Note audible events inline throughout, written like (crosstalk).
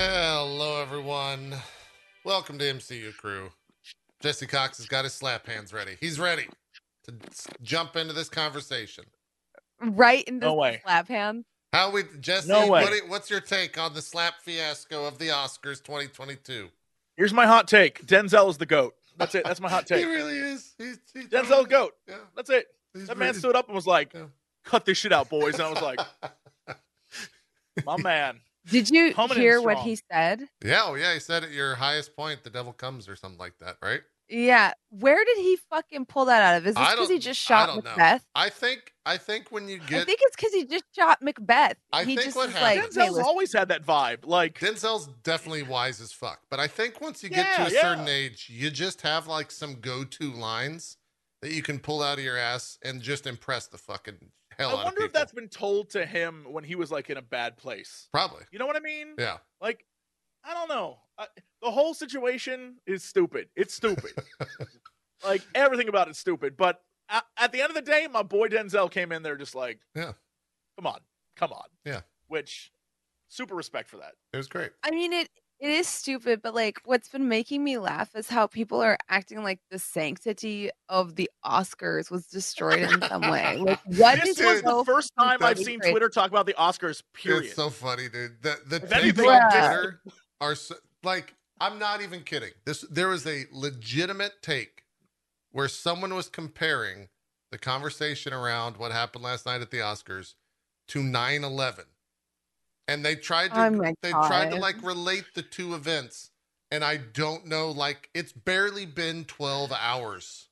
Hello, everyone. Welcome to MCU Crew. Jesse Cox has got his slap hands ready. He's ready to jump into this conversation. right in the No way. slap hand. How we, Jesse? No way. What, do- what's your take on the slap fiasco of the Oscars 2022? Here's my hot take. Denzel is the goat. That's it. That's my hot (laughs) take. He take. really is. He's, he's Denzel goat. Yeah, That's it. he's That man really- stood up and was like, Yeah. "Cut this shit out, boys." And I was like, (laughs) "My man." Did you Coming hear what he said? yeah, oh yeah. He said at your highest point, the devil comes, or something like that, right? Yeah. Where did he fucking pull that out of? Is this I because he don't- just I shot don't know. Macbeth? I think. I think when you get I think it's because he just shot Macbeth. I he think just what is like, happened- hey, Denzel's listen, always had that vibe. Like, Denzel's definitely wise as fuck, but I think once you get to a yeah. certain age, you just have like some go-to lines that you can pull out of your ass and just impress the fucking hell I out of wonder if that's been told to him when he was like in a bad place. probably You know what I mean? yeah. Like, I don't know. I, the whole situation is stupid. It's stupid. (laughs) like everything about it's stupid. But at, at the end of the day, my boy Denzel came in there just like, Yeah. come on, come on, Yeah. Which, super respect for that. It was great. I mean, it it is stupid, but like, what's been making me laugh is how people are acting like the sanctity of the Oscars was destroyed in some way. Like, (laughs) what this is was so the first time I've seen crazy? Twitter talk about the Oscars. Period. It's so funny, dude. The the If takes anything, on Yeah. Twitter are so, like I'm not even kidding. This there was a legitimate take where someone was comparing the conversation around what happened last night at the Oscars to 9/11. And they tried to Oh my they tried to like relate the two events and I don't know like it's barely been 12 hours.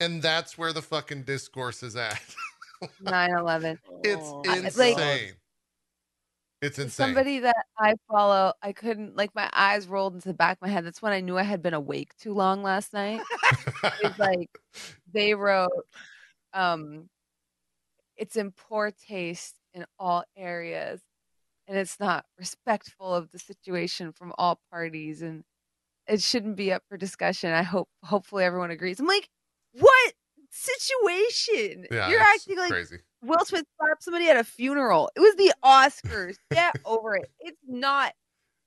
And that's where the fucking discourse is at. (laughs) 9/11? It's Oh, insane. like- it's insane. Somebody that I follow, I couldn't like my eyes rolled into the back of my head. That's when I knew I had been awake too long last night. It's like (laughs) they wrote, um, it's in poor taste in all areas, and it's not respectful of the situation from all parties, and it shouldn't be up for discussion. I hope, hopefully, everyone agrees. I'm like, what situation? yeah, You're acting like crazy. Will Smith slapped somebody at a funeral. It was the Oscars. Get over it. It's not.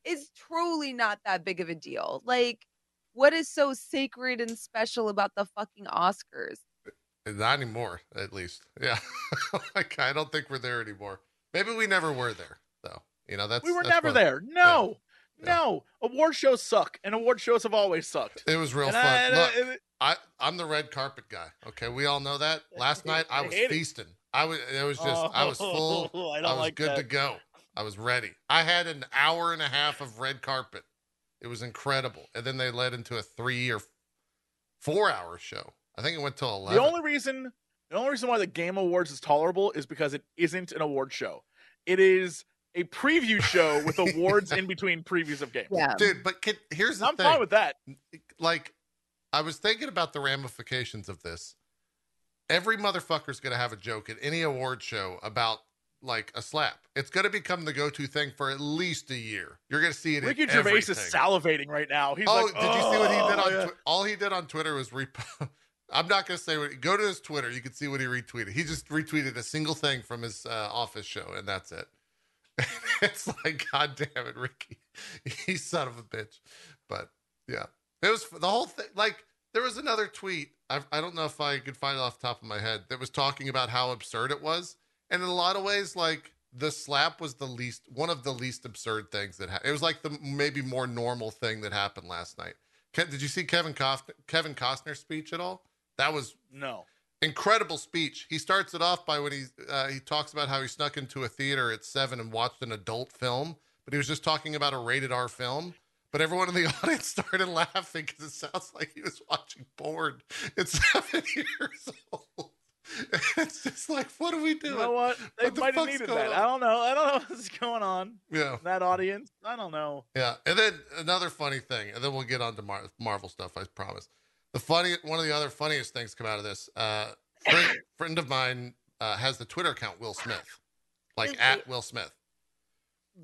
It's truly not that big of a deal. Like, what is so sacred and special about the fucking Oscars? Uh, not anymore, at least. Yeah. (laughs) like I don't think we're there anymore. Maybe we never were there, though. You know, that's we were that's never fun. there. No, Yeah. no. Award shows suck, and award shows have always sucked. It was real And fun. I- I- Look, it- I, I'm the red carpet guy. Okay, we all know that. Last (laughs) night I I was hate it. feasting. I was. It was just. I was oh, (laughs) full. Oh, I I, don't was like good that. to go. I was ready. I had an hour and a half of red carpet. It was incredible, and then they led into a three or four hour show. I think it went till eleven. The only reason, the only reason why the Game Awards is tolerable is because it isn't an award show. It is a preview show with awards in between previews of games. Yeah. Dude, but can, here's the I'm thing. fine with that. like I was thinking about the ramifications of this. Every motherfucker's gonna have a joke at any award show about like a slap. It's gonna become the go-to thing for at least a year. You're gonna see it. Ricky in Gervais everything. is salivating right now. He's oh, like, did you see what he did "Oh, on? yeah." Twi- all he did on Twitter was repo. (laughs) I'm not gonna say what. Go to his Twitter. You can see what he retweeted. He just retweeted a single thing from his uh, office show, and that's it. (laughs) it's like, God damn it, Ricky, you son of a bitch. But yeah, it was the whole thing. Like there was another tweet. I, I don't know if I could find it off the top of my head that was talking about how absurd it was, and in a lot of ways, like the slap was the least one of the least absurd things that happened. It was like the maybe more normal thing that happened last night. Ke- Did you see Kevin Costner, Kevin Costner's speech at all? That was No. Incredible speech. He starts it off by when he uh, he talks about how he snuck into a theater at seven and watched an adult film, but he was just talking about a rated R film. But everyone in the (laughs) audience started laughing because it sounds like he was watching porn at (laughs) seven years old. (laughs) It's just like, what are we doing? You know what? They What the might have needed that. on? I don't know. I don't know what's going on. Yeah, That audience. I don't know. yeah. And then another funny thing, and then we'll get on to Mar- Marvel stuff. I promise. The funny, one of the other funniest things come out of this. Uh, friend, friend of mine uh, has the Twitter account Will Smith, like at Will Smith.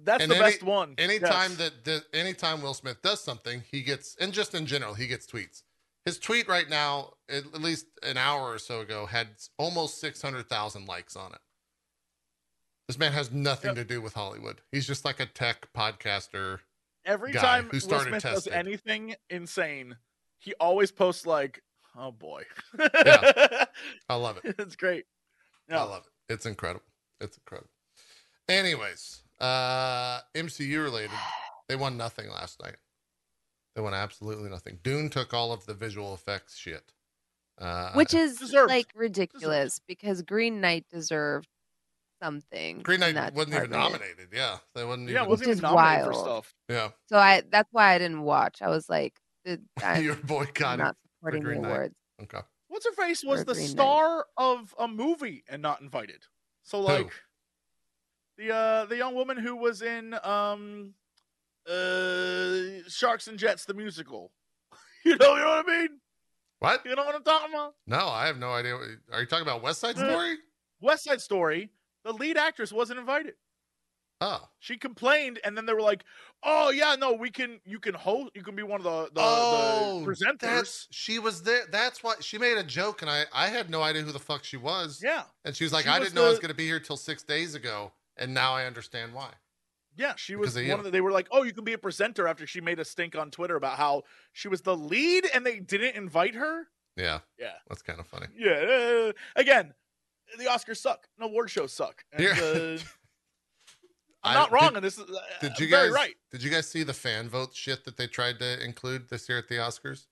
That's And the any- best one. Anytime Yes. that that anytime Will Smith does something, he gets and just in general, he gets tweets. His tweet right now, at, at least an hour or so ago, had almost six hundred thousand likes on it. This man has nothing Yep. to do with Hollywood. He's just like a tech podcaster. Every guy time who Will started Smith does anything insane, he always posts like, "Oh boy." Yeah. (laughs) I love it. it's great. I love it. It's incredible. It's incredible. Anyways, uh MCU related, they won nothing last night. They won absolutely nothing. Dune took all of the visual effects shit. Uh Which is Deserved. like ridiculous because Green Knight deserved something. Green Knight wasn't even nominated. Yeah. They wasn't Yeah, even wasn't even is nominated for stuff. Yeah. So I that's why I didn't watch. I was like, the, I'm (laughs) You're boycotting. not supporting the awards. Okay. What's her face was the Green Knight. star of a movie and not invited. So like the uh the young woman who was in um uh Sharks and Jets the musical. (laughs) You know, you know what I mean? What? You know what I'm talking about? No, I have no idea. Are you talking about West Side Uh, Story? West Side Story, the lead actress wasn't invited. Oh. She complained, and then they were like, "Oh yeah, no, we can. You can host. You can be one of the the, oh, the presenters." she was there. That's why she made a joke, and I I had no idea who the fuck she was. yeah, And she was like, She I was didn't know I was going to be here till six days ago, and now I understand why. yeah. She was one of the. They were like, "Oh, you can be a presenter." After she made a stink on Twitter about how she was the lead, and they didn't invite her. Yeah, Yeah, that's kind of funny. yeah. uh, again, the Oscars suck. No award shows suck. And, Yeah. (laughs) uh, I'm not wrong, Did, and this is uh, did you very guys right. Did you guys see the fan vote shit that they tried to include this year at the Oscars?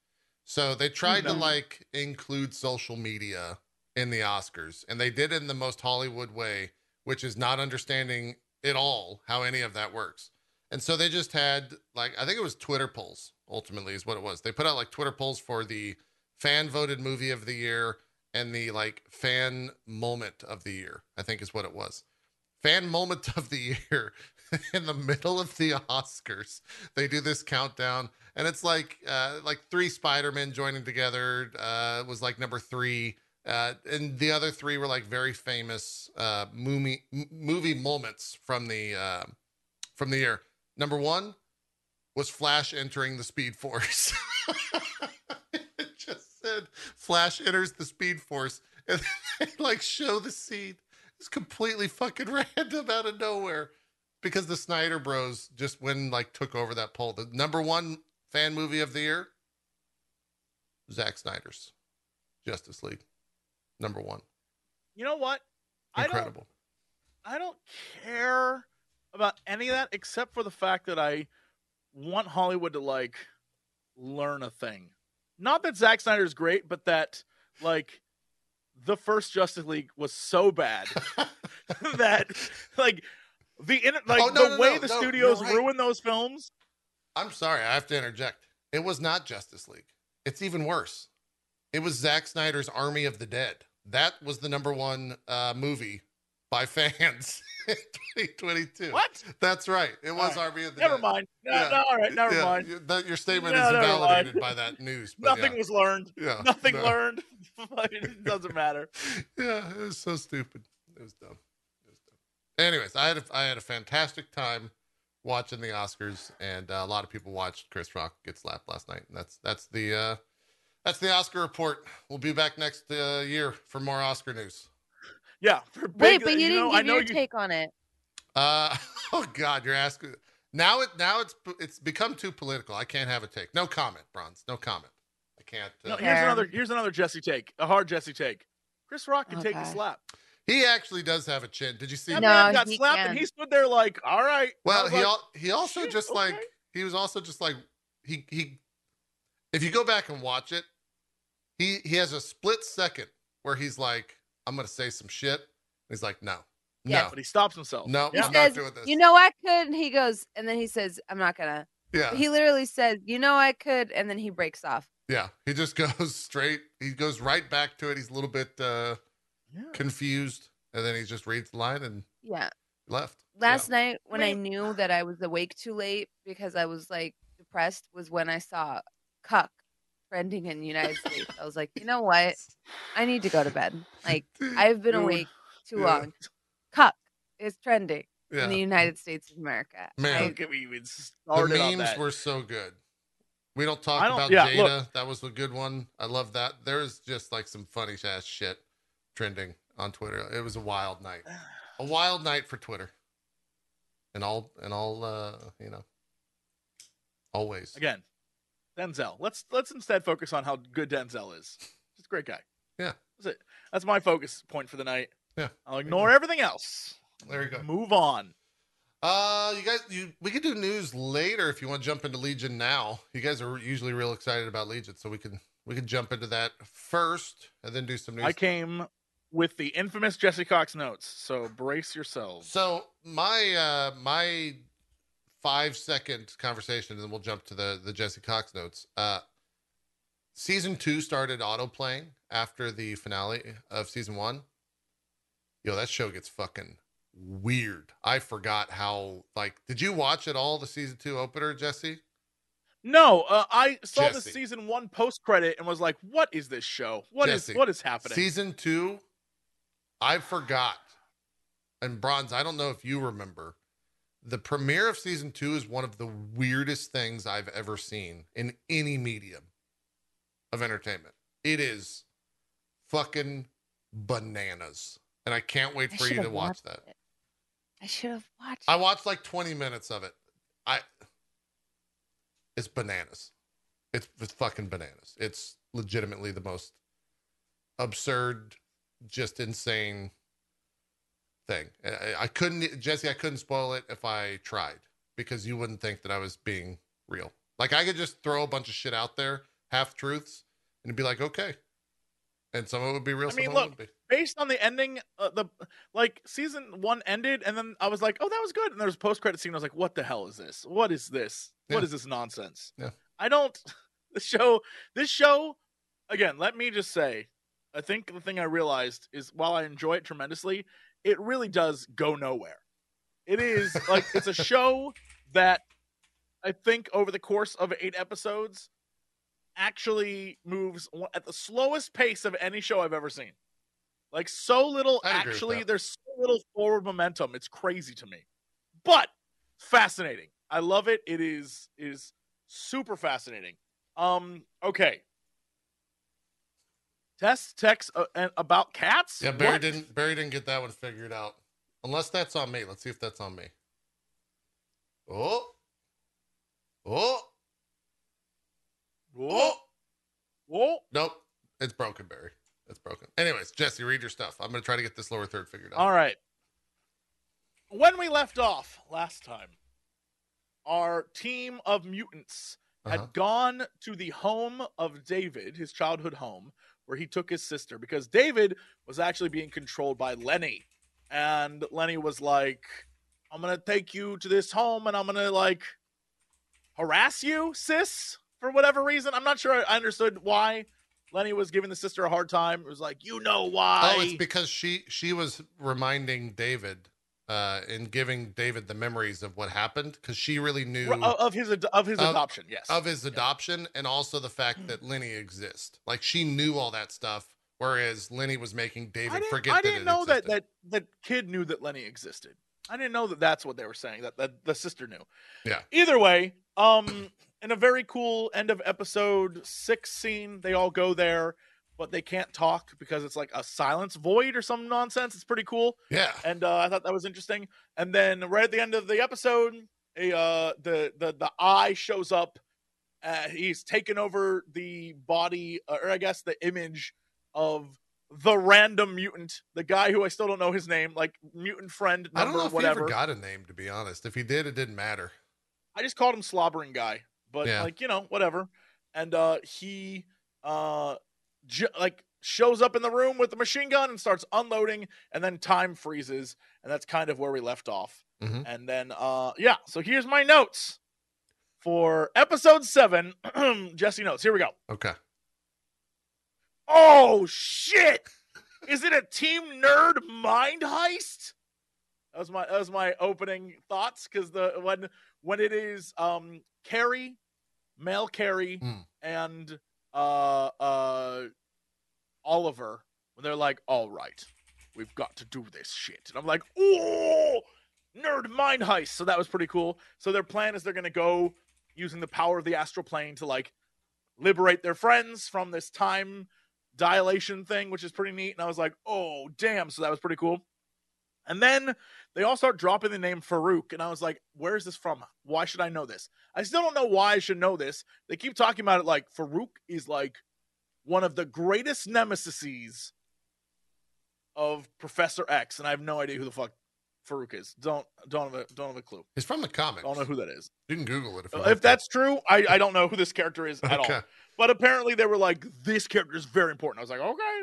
So they tried to like include social media in the Oscars, and they did it in the most Hollywood way, which is not understanding at all how any of that works. And so they just had like I think it was Twitter polls ultimately is what it was. They put out like Twitter polls for the fan voted movie of the year and the like fan moment of the year, I think is what it was. Fan moment of the year (laughs) in the middle of the Oscars. They do this countdown and it's like uh like three Spider-Men joining together uh was like number 3 uh and the other three were like very famous uh movie m- movie moments from the uh, from the year. Number 1 was Flash entering the Speed Force. (laughs) it just said Flash enters the Speed Force, and (laughs) they like show the scene. It's completely fucking (laughs) random out of nowhere because the Snyder Bros just went and like took over that poll. The number one fan movie of the year, Zack Snyder's Justice League, number one. You know what? I don't Incredible. I don't care about any of that except for the fact that I want Hollywood to like learn a thing. Not that Zack Snyder's great, but that like the first Justice League was so bad (laughs) that like the in, like Oh, no, the no, way no, the studios right. ruin those films. I'm sorry, I have to interject. It was not Justice League. It's even worse. It was Zack Snyder's Army of the Dead. That was the number one uh, movie by fans (laughs) in 2022. What? That's right. It was right. Army of the Never Dead. mind. No, Yeah. no, all right, never Yeah, mind. that- your statement No, is invalidated by that news. Nothing yeah. was learned. Yeah, Nothing no. learned. (laughs) it doesn't matter. (laughs) Yeah, it was so stupid. It was dumb. It was dumb. Anyways, I had a, I had a fantastic time watching the Oscars, and uh, a lot of people watched Chris Rock get slapped last night. And that's that's the uh, that's the Oscar report. We'll be back next uh, year for more Oscar news. Yeah. For Wait, but you, know, didn't I give know your you, take on it. Uh, (laughs) oh God, you're asking now. It now it's it's become too political. I can't have a take. No comment, Bronze. No comment. I can't. No, Uh, here's Fair. another here's another Jesse take. A hard Jesse take. Chris Rock can take the Okay. slap. he actually does have a chin. Did you see? That No, man got he slapped can. and he stood there like, all right. Well, he like, al- he also "Shit, just okay." like he was also just like he he. If you go back and watch it, he he has a split second where he's like, "I'm gonna say some shit." He's like, "No, Yes. no, but he stops himself. no, He Yeah. I'm says, not doing this." You know I could, and he goes, and then he says, "I'm not gonna." yeah, He literally says, "You know I could," and then he breaks off. yeah. He just (laughs) goes straight. He goes right back to it. He's a little bit uh, Yeah. confused, and then he just reads the line and Yeah. left. Last night when I knew that I was awake too late because I was like depressed was when I saw "cuck" trending in the United States. I was like, you know what? I need to go to bed. Like (laughs) I've been awake too Yeah. long. "Cuck" is trending yeah. in the United States of America. Man. I- Don't get me even the started on memes were so good. We don't talk don't- about yeah, Jada. look. that was a good one. I love that. There's just like some funny ass shit trending on Twitter. It was a wild night. a wild night for Twitter. And all and all uh, you know, always. Again, Denzel. Let's let's instead focus on how good Denzel is. He's a great guy. Yeah. That's it. That's my focus point for the night. Yeah. I'll ignore everything else. There you go. Move on. Uh, you guys, you we could do news later if you want to jump into Legion now. You guys are usually real excited about Legion, so we can we can jump into that first and then do some news. I came with the infamous Jesse Cox notes, so brace yourselves. So my uh my five second conversation, and then we'll jump to the the Jesse Cox notes. Uh, season two started auto playing after the finale of season one. Yo, that show gets fucking weird. I forgot how like. Did you watch it all the season two opener, Jesse? No, uh, I saw the season one post credit and was like, "What is this show? What is Jesse, what is happening?" Season two, I forgot. And Bronze, I don't know if you remember. The premiere of season two is one of the weirdest things I've ever seen in any medium of entertainment. It is fucking bananas. And I can't wait for you to watch that. it. I should have watched. I watched like 20 minutes of it. I it's bananas. It's, it's fucking bananas. It's legitimately the most absurd, just insane thing. I, I couldn't Jesse, I couldn't spoil it if I tried because you wouldn't think that I was being real. Like I could just throw a bunch of shit out there, half truths, and be like, okay. And some of it would be real, I mean, of look. Based on the ending, uh, the like season one ended, and then I was like, "Oh, that was good." And there was post credit scene. I was like, "What the hell is this? What is this? What Yeah. is this nonsense?" Yeah. I don't. (laughs) The show, this show, again. Let me just say, I think the thing I realized is while I enjoy it tremendously, it really does go nowhere. It is like it's a show (laughs) that I think over the course of eight episodes actually moves at the slowest pace of any show I've ever seen. Like so little I'd actually there's so little forward momentum. It's crazy to me. But fascinating. I love it. It is is super fascinating. Um okay. Test text uh, about cats? Yeah, Barry What? didn't Barry didn't get that one figured out. Unless that's on me. Let's see if that's on me. Oh. Oh. Whoa. Oh. Whoa. Nope. It's broken, Barry. It's broken. Anyways, Jesse, read your stuff. I'm gonna try to get this lower third figured out. All right. When we left off last time, our team of mutants had Uh-huh. gone to the home of David, his childhood home, where he took his sister because David was actually being controlled by Lenny. And Lenny was like, I'm going to take you to this home and I'm going to like harass you, sis, for whatever reason. I'm not sure I understood why Lenny was giving the sister a hard time. It was like, you know why. Oh, it's because she she was reminding David uh and giving David the memories of what happened because she really knew of his ad- of his Of- adoption, yes. of his adoption and also the fact that Lenny exists. Like she knew all that stuff, whereas Lenny was making David I forget. I didn't know that, that that kid knew that Lenny existed. I didn't know that that's what they were saying. That, that the sister knew. Yeah. Either way, um, in a very cool end of episode six scene, they all go there, but they can't talk because it's like a silence void or some nonsense. It's pretty cool, Yeah. and uh, I thought that was interesting. And then right at the end of the episode, a uh, the the the eye shows up. Uh, he's taken over the body, uh, or I guess the image of the random mutant, the guy who I still don't know his name, like mutant friend I don't know if whatever. he ever got a name, to be honest. If he did, it didn't matter. I just called him slobbering guy, but Yeah. like you know whatever. And uh, he uh, j- like shows up in the room with the machine gun and starts unloading, and then time freezes, and that's kind of where we left off. Mhm. And then uh, yeah, so here's my notes for episode seven. (clears throat) Jesse notes. Here we go. Okay. Oh shit! Is it a team nerd mind heist? That was my that was my opening thoughts because the when when it is um Carrie, male Carrie, Mm. and uh uh Oliver when they're like, all right, we've got to do this shit. And I'm like, oh nerd mind heist. So that was pretty cool. So their plan is they're gonna go using the power of the astral plane to like liberate their friends from this time dilation thing, which is pretty neat. And I was like, oh damn, so that was pretty cool. And then they all start dropping the name Farouk, and I was like, "Where is this from? Why should I know this?" I still don't know why I should know this. They keep talking about it like Farouk is like one of the greatest nemesises of Professor X, and I have no idea who the fuck Farouk is. Don't don't have a don't have a clue. He's from the comics. I don't know who that is. You can Google it if, If to. that's true, I, I don't know who this character is at Okay. all. But apparently they were like, this character is very important. I was like, okay.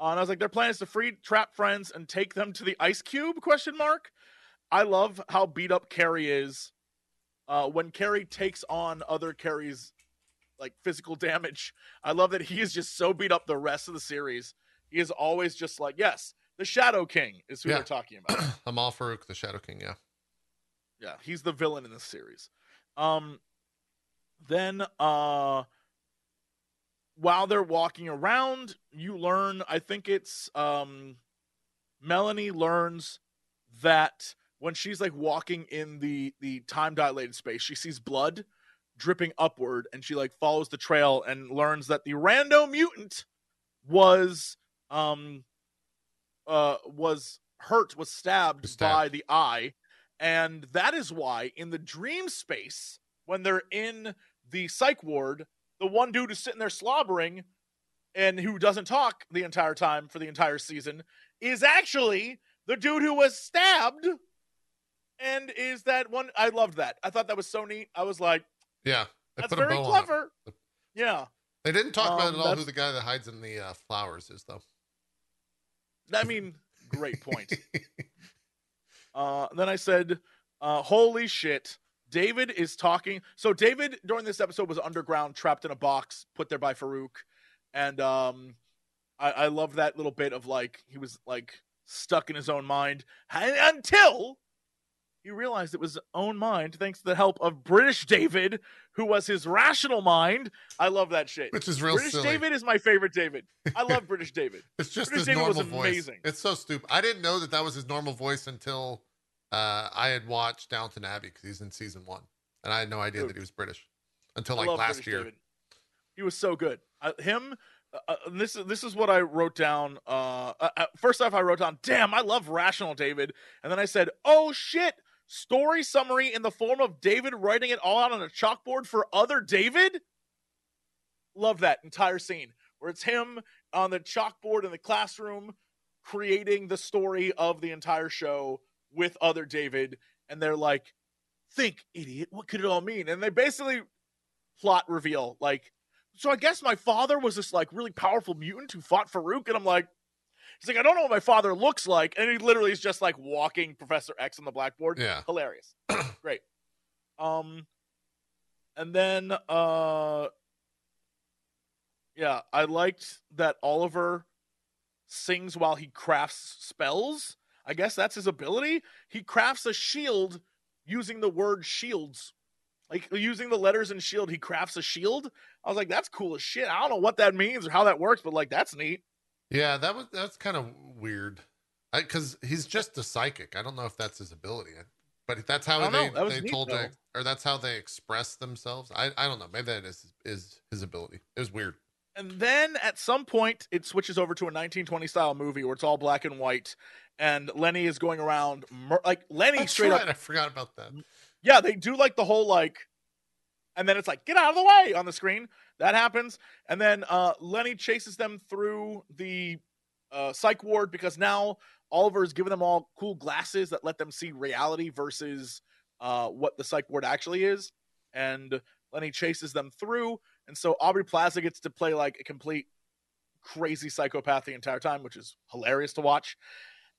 Uh, and I was like, their plan is to free trap friends and take them to the ice cube? Question mark. I love how beat up Carrie is. Uh, when Carrie takes on other Carrie's like physical damage, I love that he is just so beat up the rest of the series. He is always just like, yes, the Shadow King is who Yeah. they're talking about. (clears throat) Amahl Farouk, the Shadow King. Yeah. Yeah, he's the villain in this series. Um then uh while they're walking around, you learn I think it's um Melanie learns that when she's like walking in the the time dilated space, she sees blood dripping upward and she like follows the trail and learns that the rando mutant was um uh was hurt was stabbed, Was stabbed. by the eye and that is why in the dream space when they're in the psych ward the one dude who's sitting there slobbering and who doesn't talk the entire time for the entire season is actually the dude who was stabbed and is that one i loved that i thought that was so neat i was like Yeah. That's very bow on it. clever yeah They didn't talk about Um, it at all who the guy that hides in the uh, flowers is, though. i mean great point (laughs) Uh, then I said, uh, "Holy shit!" David is talking. So David during this episode was underground, trapped in a box, put there by Farouk, and um, I, I love that little bit of like he was like stuck in his own mind until he realized it was his own mind, thanks to the help of British David, who was his rational mind. I love that shit. Which is real British silly. David is my favorite David. I love British (laughs) David. It's just British his David was normal voice. amazing. It's so stupid. I didn't know that that was his normal voice until uh, I had watched Downton Abbey because he's in season one, and I had no idea Dude. that he was British until like last British year. David. He was so good. Uh, him. Uh, uh, this is this is what I wrote down. Uh, uh, uh, first off, I wrote down, "Damn, I love Rational David," and then I said, "Oh shit." Story summary in the form of David writing it all out on a chalkboard for other David. Love that entire scene where it's him on the chalkboard in the classroom creating the story of the entire show with other David. And they're like, think, idiot, what could it all mean? And they basically plot reveal, like, so I guess my father was this like really powerful mutant who fought Farouk. And I'm like, he's like, I don't know what my father looks like. And he literally is just like walking Professor X on the blackboard. Yeah. Hilarious. (clears throat) Great. Um, and then, uh, yeah, I liked that Oliver sings while he crafts spells. I guess that's his ability. He crafts a shield using the word shields. Like using the letters in shield, he crafts a shield. I was like, that's cool as shit. I don't know what that means or how that works, but like that's neat. Yeah, that was that's kind of weird, because he's just a psychic. I don't know if that's his ability, but that's how they. That they neat, told though. or that's how they express themselves. I I don't know. Maybe that is is his ability. It was weird. And then at some point, it switches over to a 1920 style movie where it's all black and white, and Lenny is going around mur- like Lenny That's straight right. up I forgot about that. Yeah, they do like the whole like, and then it's like get out of the way on the screen. That happens, and then uh, Lenny chases them through the uh, psych ward because now Oliver is giving them all cool glasses that let them see reality versus uh, what the psych ward actually is, and Lenny chases them through, and so Aubrey Plaza gets to play like a complete crazy psychopath the entire time, which is hilarious to watch.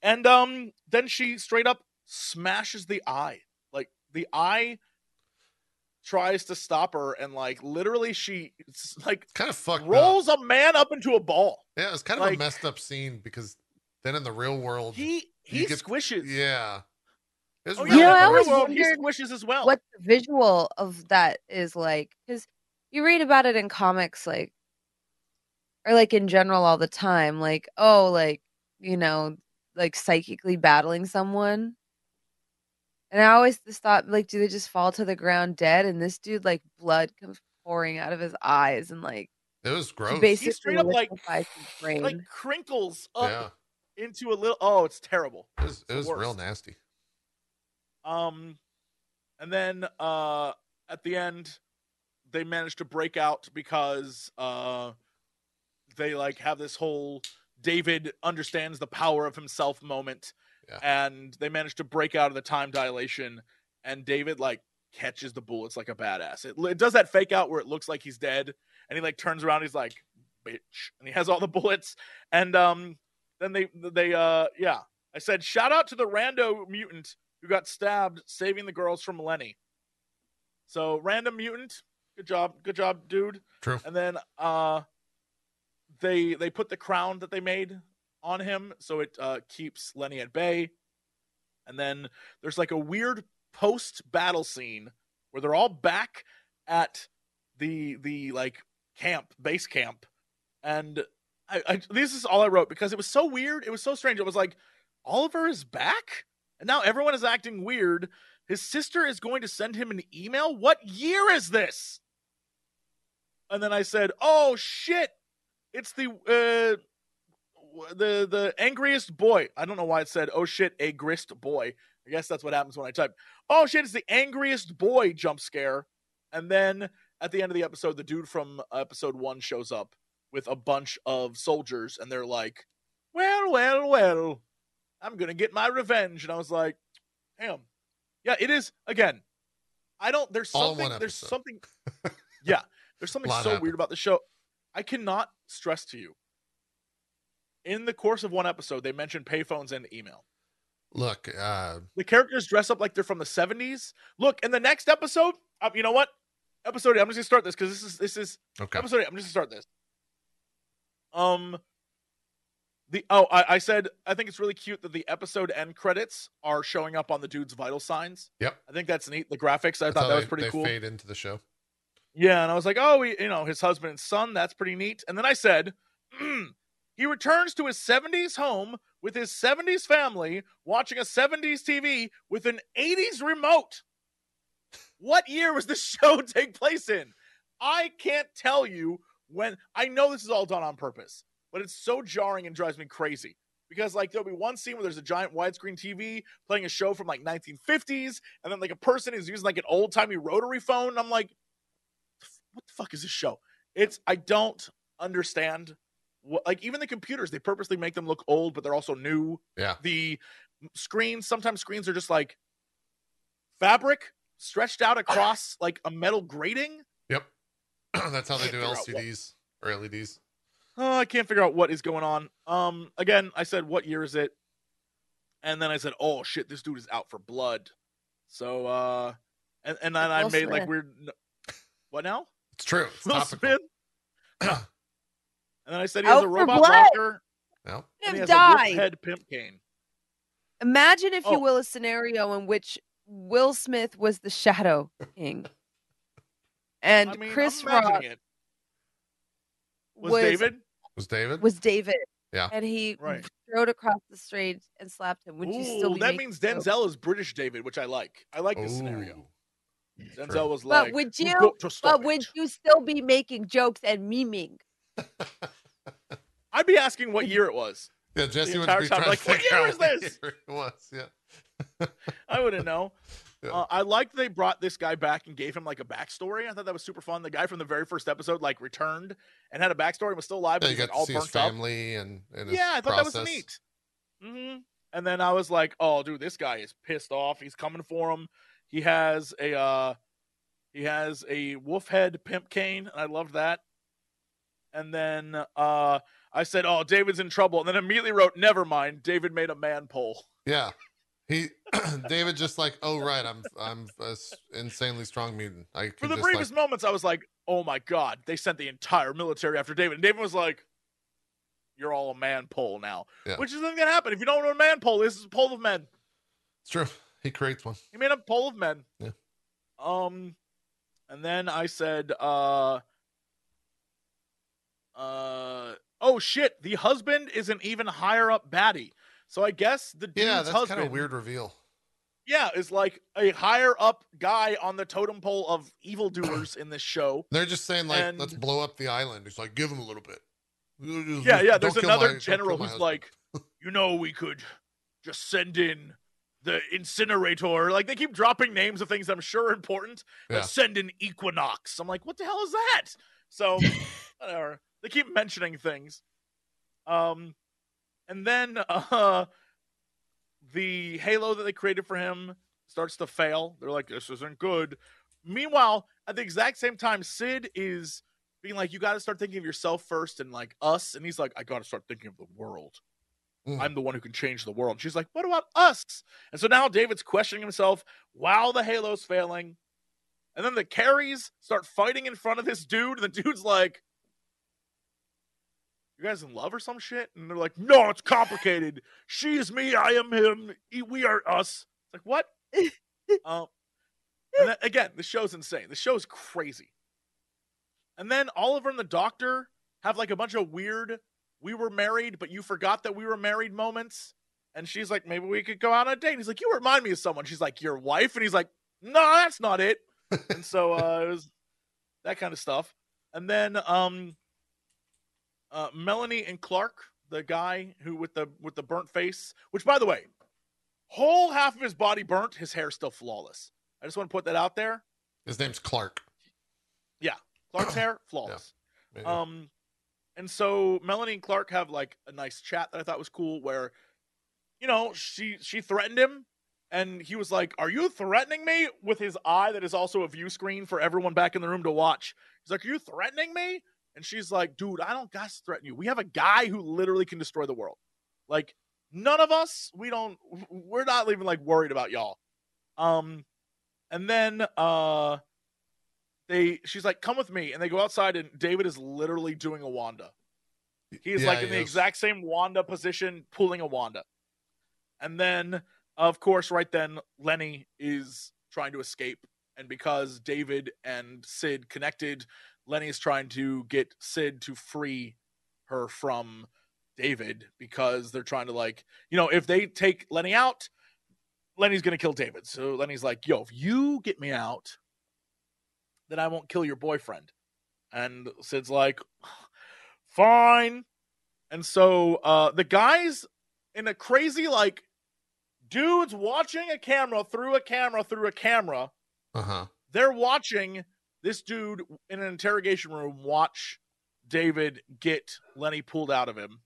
And um, then she straight up smashes the eye. Like the eye tries to stop her, and like literally she it's like Kind of fucked up. rolls a man up into a ball. Yeah, it's kind of a messed up scene because then in the real world, He You he get- squishes. yeah, it was Oh, really You I in the always real world, he wondered squishes as well. what the visual of that is like because you read about it in comics like or like in general all the time like oh like you know like psychically battling someone and i always just thought like do they just fall to the ground dead and this dude like blood comes pouring out of his eyes and like it was he gross. basically straight up, like- his (sighs) brain Like crinkles up. yeah, into a little. Oh, it's terrible. It was, it was real nasty. Um, and then uh, at the end, they managed to break out because uh, they like have this whole David understands the power of himself moment, Yeah. and they managed to break out of the time dilation, and David like catches the bullets like a badass. It, it does that fake out where it looks like he's dead, and he like turns around, he's like, "Bitch," and he has all the bullets, and um, then they they uh yeah. I said, shout out to the rando mutant who got stabbed saving the girls from Lenny. So random mutant, good job, good job, dude. True. And then uh they they put the crown that they made on him so it uh keeps Lenny at bay. And then there's like a weird post battle scene where they're all back at the the like camp, base camp. And I, I this is all I wrote because it was so weird. It was so strange. It was like Oliver is back? And now everyone is acting weird. His sister is going to send him an email? What year is this? And then I said, "Oh shit. It's the uh the the angriest boy. I don't know why it said, "Oh shit, a grist boy." I guess that's what happens when I type. "Oh shit, it's the angriest boy" jump scare. And then at the end of the episode, the dude from episode 1 shows up with a bunch of soldiers and they're like, "Well, well, well, I'm gonna get my revenge. And I was like, damn. Yeah, it is again. I don't there's something there's something (laughs) Yeah. There's something so happened. weird about the show. I cannot stress to you. In the course of one episode, they mentioned payphones and email. Look, uh, The characters dress up like they're from the 70s. Look, in the next episode, uh, you know what? Episode eight, I'm just gonna start this because this is this is okay. Episode eight. I'm just gonna start this. Um, the oh, I, I said I think it's really cute that the episode end credits are showing up on the dude's vital signs. Yep. I think that's neat. The graphics, I That's thought that was they- pretty they cool. Fade into the show. Yeah, and I was like, oh, he, you know, his husband and son. That's pretty neat. And then I said, "Hmm, (clears throat) he returns to his 70s home with his 70s family, watching a 70s TV with an 80s remote. What year was the (laughs) show take place in? I can't tell you when. I know this is all done on purpose, but it's so jarring and drives me crazy. Because like there'll be one scene where there's a giant widescreen TV playing a show from like 1950s, and then like a person is using like an old timey rotary phone. And I'm like, what the fuck is this show? It's I don't understand. What, like even the computers, they purposely make them look old, but they're also new. Yeah. The screens, sometimes screens are just like fabric stretched out across (clears throat) like a metal grating. Yep. (clears throat) That's how they do figure LCDs or LEDs. Oh, I can't figure out what is going on. Um, again, I said, what year is it? And then I said, oh shit, this dude is out for blood. So, uh, and, and then I made like Smith. weird. What now? It's true. It's Will topical. Smith. (clears throat) and then I said he has Out a for robot blood. walker Well, and he have has a wolf died. head pimp cane. Imagine, if Oh. you will, a scenario in which Will Smith was the Shadow King, (laughs) and I mean, Chris I'm imagining Rock it. Was, was- David? was David? was David. Yeah. and he Right. strode across the stage and slapped him. Would you still Ooh, be that making means jokes? Denzel is British David, which I like. I like this scenario. Ooh. Denzel True. was But would you- got to stop But would you still be making jokes and memeing? (laughs) I'd be asking what year it was. Yeah, Jesse would be time, like, to what year out is this? year it was. Yeah. (laughs) I wouldn't know. (laughs) Yeah. Uh, I liked they brought this guy back and gave him like a backstory. I thought that was super fun. The guy from the very first episode like returned and had a backstory and was still alive, Yeah, but you he's got like to all see his burnt up. family and, and his Yeah, I thought that was process. neat. hmm And then I was like, "Oh, dude, this guy is pissed off. He's coming for him. He has a uh, he has a wolf head pimp cane, and I loved that." And then uh, I said, "Oh, David's in trouble," and then immediately wrote, "Never mind. David made a man pole." Yeah. He (clears throat) David just like, oh right, I'm I'm a insanely strong mutant. I For the briefest like, moments, I was like, "Oh my god!" They sent the entire military after David, and David was like, "You're all a man pole now," Yeah. which isn't gonna happen. If you don't know what a man pole this is, it's a pole of men. it's true. He creates one. He made a poll of men. Yeah. Um, and then I said, uh, uh, oh shit, the husband is an even higher up baddie. So I guess the dude's Yeah, that's husband, kind of weird reveal. yeah, is like a higher up guy on the totem pole of evildoers in this show. (clears throat) They're just saying like, And- let's blow up the island. He's like, give him a little bit. Yeah, yeah. Don't There's another my- general who's husband. like, you know, we could just send in the incinerator. Like they keep dropping names of things I'm sure are important. Yeah. send in Equinox. I'm like, what the hell is that? So (laughs) whatever. They keep mentioning things. Um, and then (laughs) uh, the halo that they created for him starts to fail. They're like, this isn't good. Meanwhile, at the exact same time, Syd is being like, you got to start thinking of yourself first and like us. And he's like, I got to start thinking of the world. Mm. I'm the one who can change the world. And she's like, what about us? And so now David's questioning himself while the halo's failing. And then the carries start fighting in front of this dude. And the dude's like, you guys in love or some shit? And they're like, no, it's complicated. she is me. I am him. We are us. It's like, what? (laughs) um, and then, again, the show's insane. The show's crazy. And then Oliver and the doctor have like a bunch of weird, we were married, but you forgot that we were married moments. And she's like, maybe we could go out on a date. He's like, you remind me of someone. She's like, your wife? And he's like, no, that's not it. (laughs) and so uh, it was that kind of stuff. And then um, uh, Melanie and Clark, the guy who with the with the burnt face, which by the way, whole half of his body burnt, his hair still flawless. I just want to put that out there. His name's Clark. Yeah, Clark's hair (coughs) flawless. Maybe. Um, and so Melanie and Clark have like a nice chat that I thought was cool, where, you know, she she threatened him, and he was like, "Are you threatening me?" With his eye that is also a view screen for everyone back in the room to watch. He's like, "Are you threatening me?" And she's like, "Dude, I don't got to threaten you. We have a guy who literally can destroy the world. Like none of us, we don't, we're not even like worried about y'all." Um, and then uh they she's like come with me and they go outside and david is literally doing a wanda. He is Yeah, like in he the is. exact same wanda position pulling a wanda. And then of course right then lenny is trying to escape and because david and syd connected lenny is trying to get syd to free her from david because they're trying to like you know if they take lenny out lenny's gonna kill david. So lenny's like yo if you get me out then I won't kill your boyfriend. And Syd's like, fine. And so uh, the guys in a crazy, like, dudes watching a camera through a camera through a camera, Uh huh. they're watching this dude in an interrogation room watch David get Lenny pulled out of him.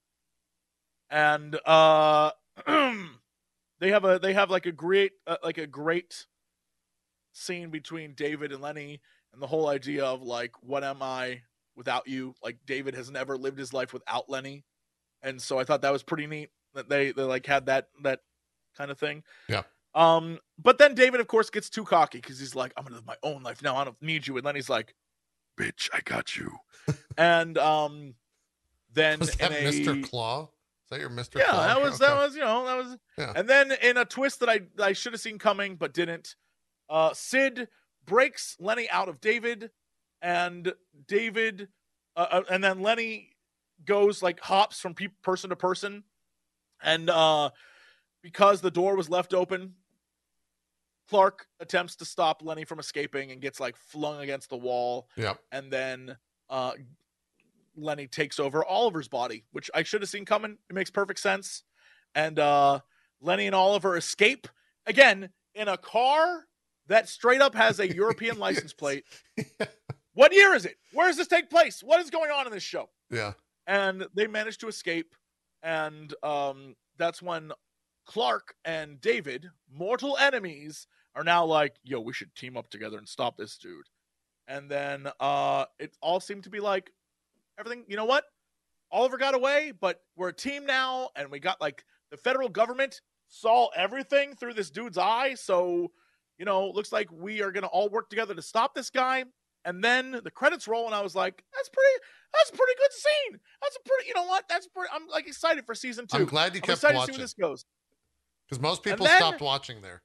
And uh (clears throat) they have a they have like a great uh, like a great scene between David and Lenny and the whole idea of like what am I without you? Like David has never lived his life without Lenny. And so I thought that was pretty neat that they they like had that that kind of thing. Yeah. Um but then David of course gets too cocky cuz he's like I'm going to live my own life now. I don't need you and Lenny's like bitch, I got you. (laughs) and um then Was that a- Mr. Claw? Is that your Mr. yeah, Claw? that was that was you know that was. Yeah. And then in a twist that I I should have seen coming but didn't, uh, Syd breaks Lenny out of David, and David, uh, uh, and then Lenny goes like hops from pe- person to person, and uh, because the door was left open, Clark attempts to stop Lenny from escaping and gets like flung against the wall Yep. and then uh Lenny takes over Oliver's body, which I should have seen coming. It makes perfect sense. And uh Lenny and Oliver escape again in a car that straight up has a European (laughs) license plate. (laughs) What year is it? Where does this take place? What is going on in this show? Yeah. and they manage to escape and um that's when clark and david mortal enemies are now like yo we should team up together and stop this dude and then uh it all seemed to be like everything you know what oliver got away but we're a team now and we got like the federal government saw everything through this dude's eye so you know looks like we are gonna all work together to stop this guy and then the credits roll and i was like that's pretty that's a pretty good scene. That's a pretty, you know what? That's pretty. I'm like excited for season 2 I'm glad you I'm kept excited to see watching where this goes. because most people then- stopped watching there.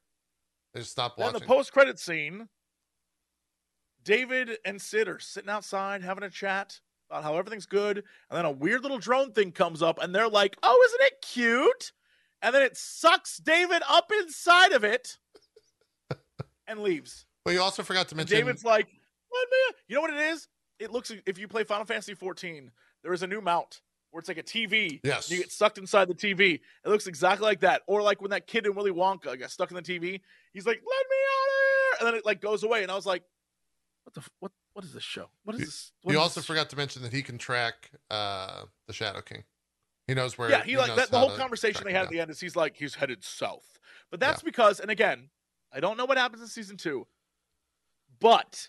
They just stopped Then watching. the post credit scene, David and Syd are sitting outside having a chat about how everything's good, and then a weird little drone thing comes up, and they're like, "Oh, isn't it cute?" And then it sucks David up inside of it and leaves. well, you also forgot to And mention. David's like, "Let me." You know what it is? It looks. If you play Final Fantasy 14, there is a new mount where it's like a TV. Yes. You get sucked inside the TV. It looks exactly like that. Or like when that kid in Willy Wonka got stuck in the TV, he's like, "Let me out of here!" And then it like goes away, and I was like, "What the f- what? What is this show? What is this?" what you is also this forgot to mention that he can track uh, the Shadow King. He knows where. yeah, he, like that. The whole conversation they had at the end is he's like he's headed south, but that's because, and again, I don't know what happens in season two, but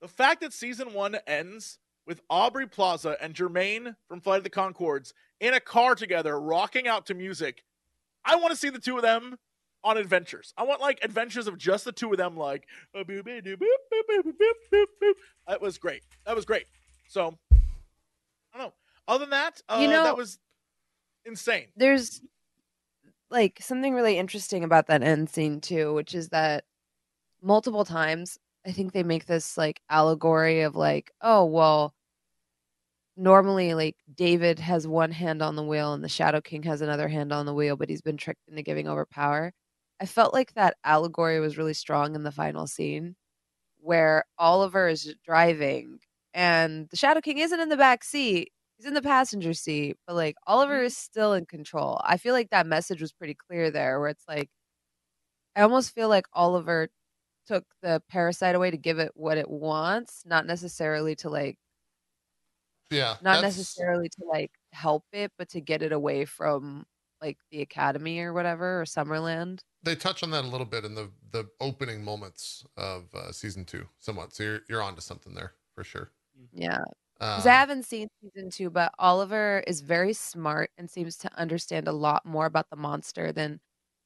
the fact that season one ends with Aubrey Plaza and Jermaine from Flight of the Conchords in a car together, rocking out to music, I want to see the two of them on adventures. I want like adventures of just the two of them, like that was great. That was great. So I don't know. Other than that, uh, You know- that was insane. there's like something really interesting about that end scene too, which is that multiple times I think they make this like allegory of like, oh well, normally like David has one hand on the wheel and the Shadow King has another hand on the wheel, but he's been tricked into giving over power. I felt like that allegory was really strong in the final scene where Oliver is driving and the Shadow King isn't in the back seat. He's in the passenger seat, but like Oliver is still in control. I feel like that message was pretty clear there where it's like I almost feel like Oliver took the parasite away to give it what it wants, not necessarily to like Yeah, not that's- necessarily to like help it, but to get it away from like the academy or whatever or Summerland. They touch on that a little bit in the the opening moments of uh, season two, somewhat. So you're you're onto something there for sure. Yeah. Because Um, I haven't seen season two, but Oliver is very smart and seems to understand a lot more about the monster than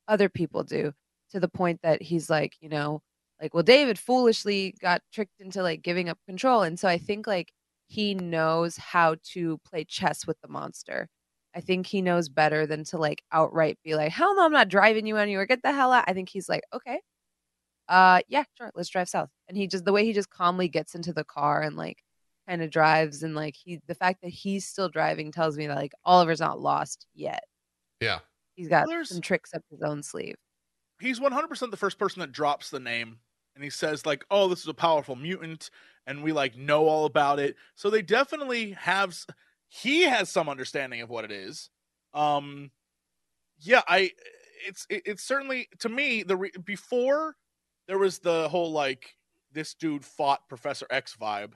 other people do, to the point that he's like, you know, like, well, David foolishly got tricked into like giving up control. And so I think like he knows how to play chess with the monster. I think he knows better than to like outright be like, hell no, I'm not driving you anywhere. Get the hell out. I think he's like, okay. Uh yeah, sure, let's drive south. And he just the way he just calmly gets into the car and like kind of drives and like he the fact that he's still driving tells me that like Oliver's not lost yet. yeah, He's got Well, there's- some tricks up his own sleeve. He's 100% the first person that drops the name and he says like, "Oh, this is a powerful mutant and we like know all about it." So they definitely have he has some understanding of what it is. Um yeah, I it's it, it's certainly to me the re- before there was the whole like this dude fought Professor X vibe.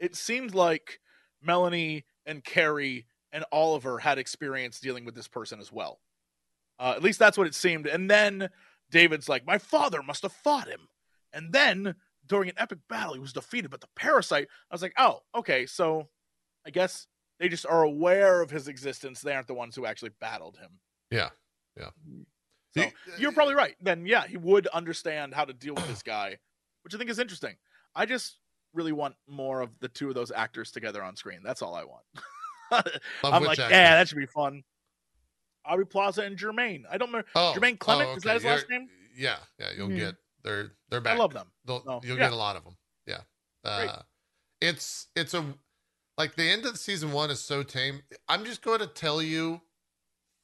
It seemed like Melanie and Cary and Oliver had experience dealing with this person as well. Uh, at least that's what it seemed. And then David's like, "My father must have fought him." And then during an epic battle, he was defeated. But the parasite, I was like, "Oh, okay." So I guess they just are aware of his existence. They aren't the ones who actually battled him. yeah, yeah. So You- you're probably right. Then yeah, he would understand how to deal with this guy, which I think is interesting. I just really want more of the two of those actors together on screen. That's all I want. (laughs) I'm like, actors? yeah, that should be fun. Aubrey Plaza and Jermaine. I don't remember. Oh, Jermaine Clement, oh, is that his last You're- name? Yeah, yeah. You'll Mhm. get they're they're back. I love them. They'll, Oh, you'll yeah. get a lot of them. Yeah. Uh, it's it's a like the end of the season one is so tame. I'm just going to tell you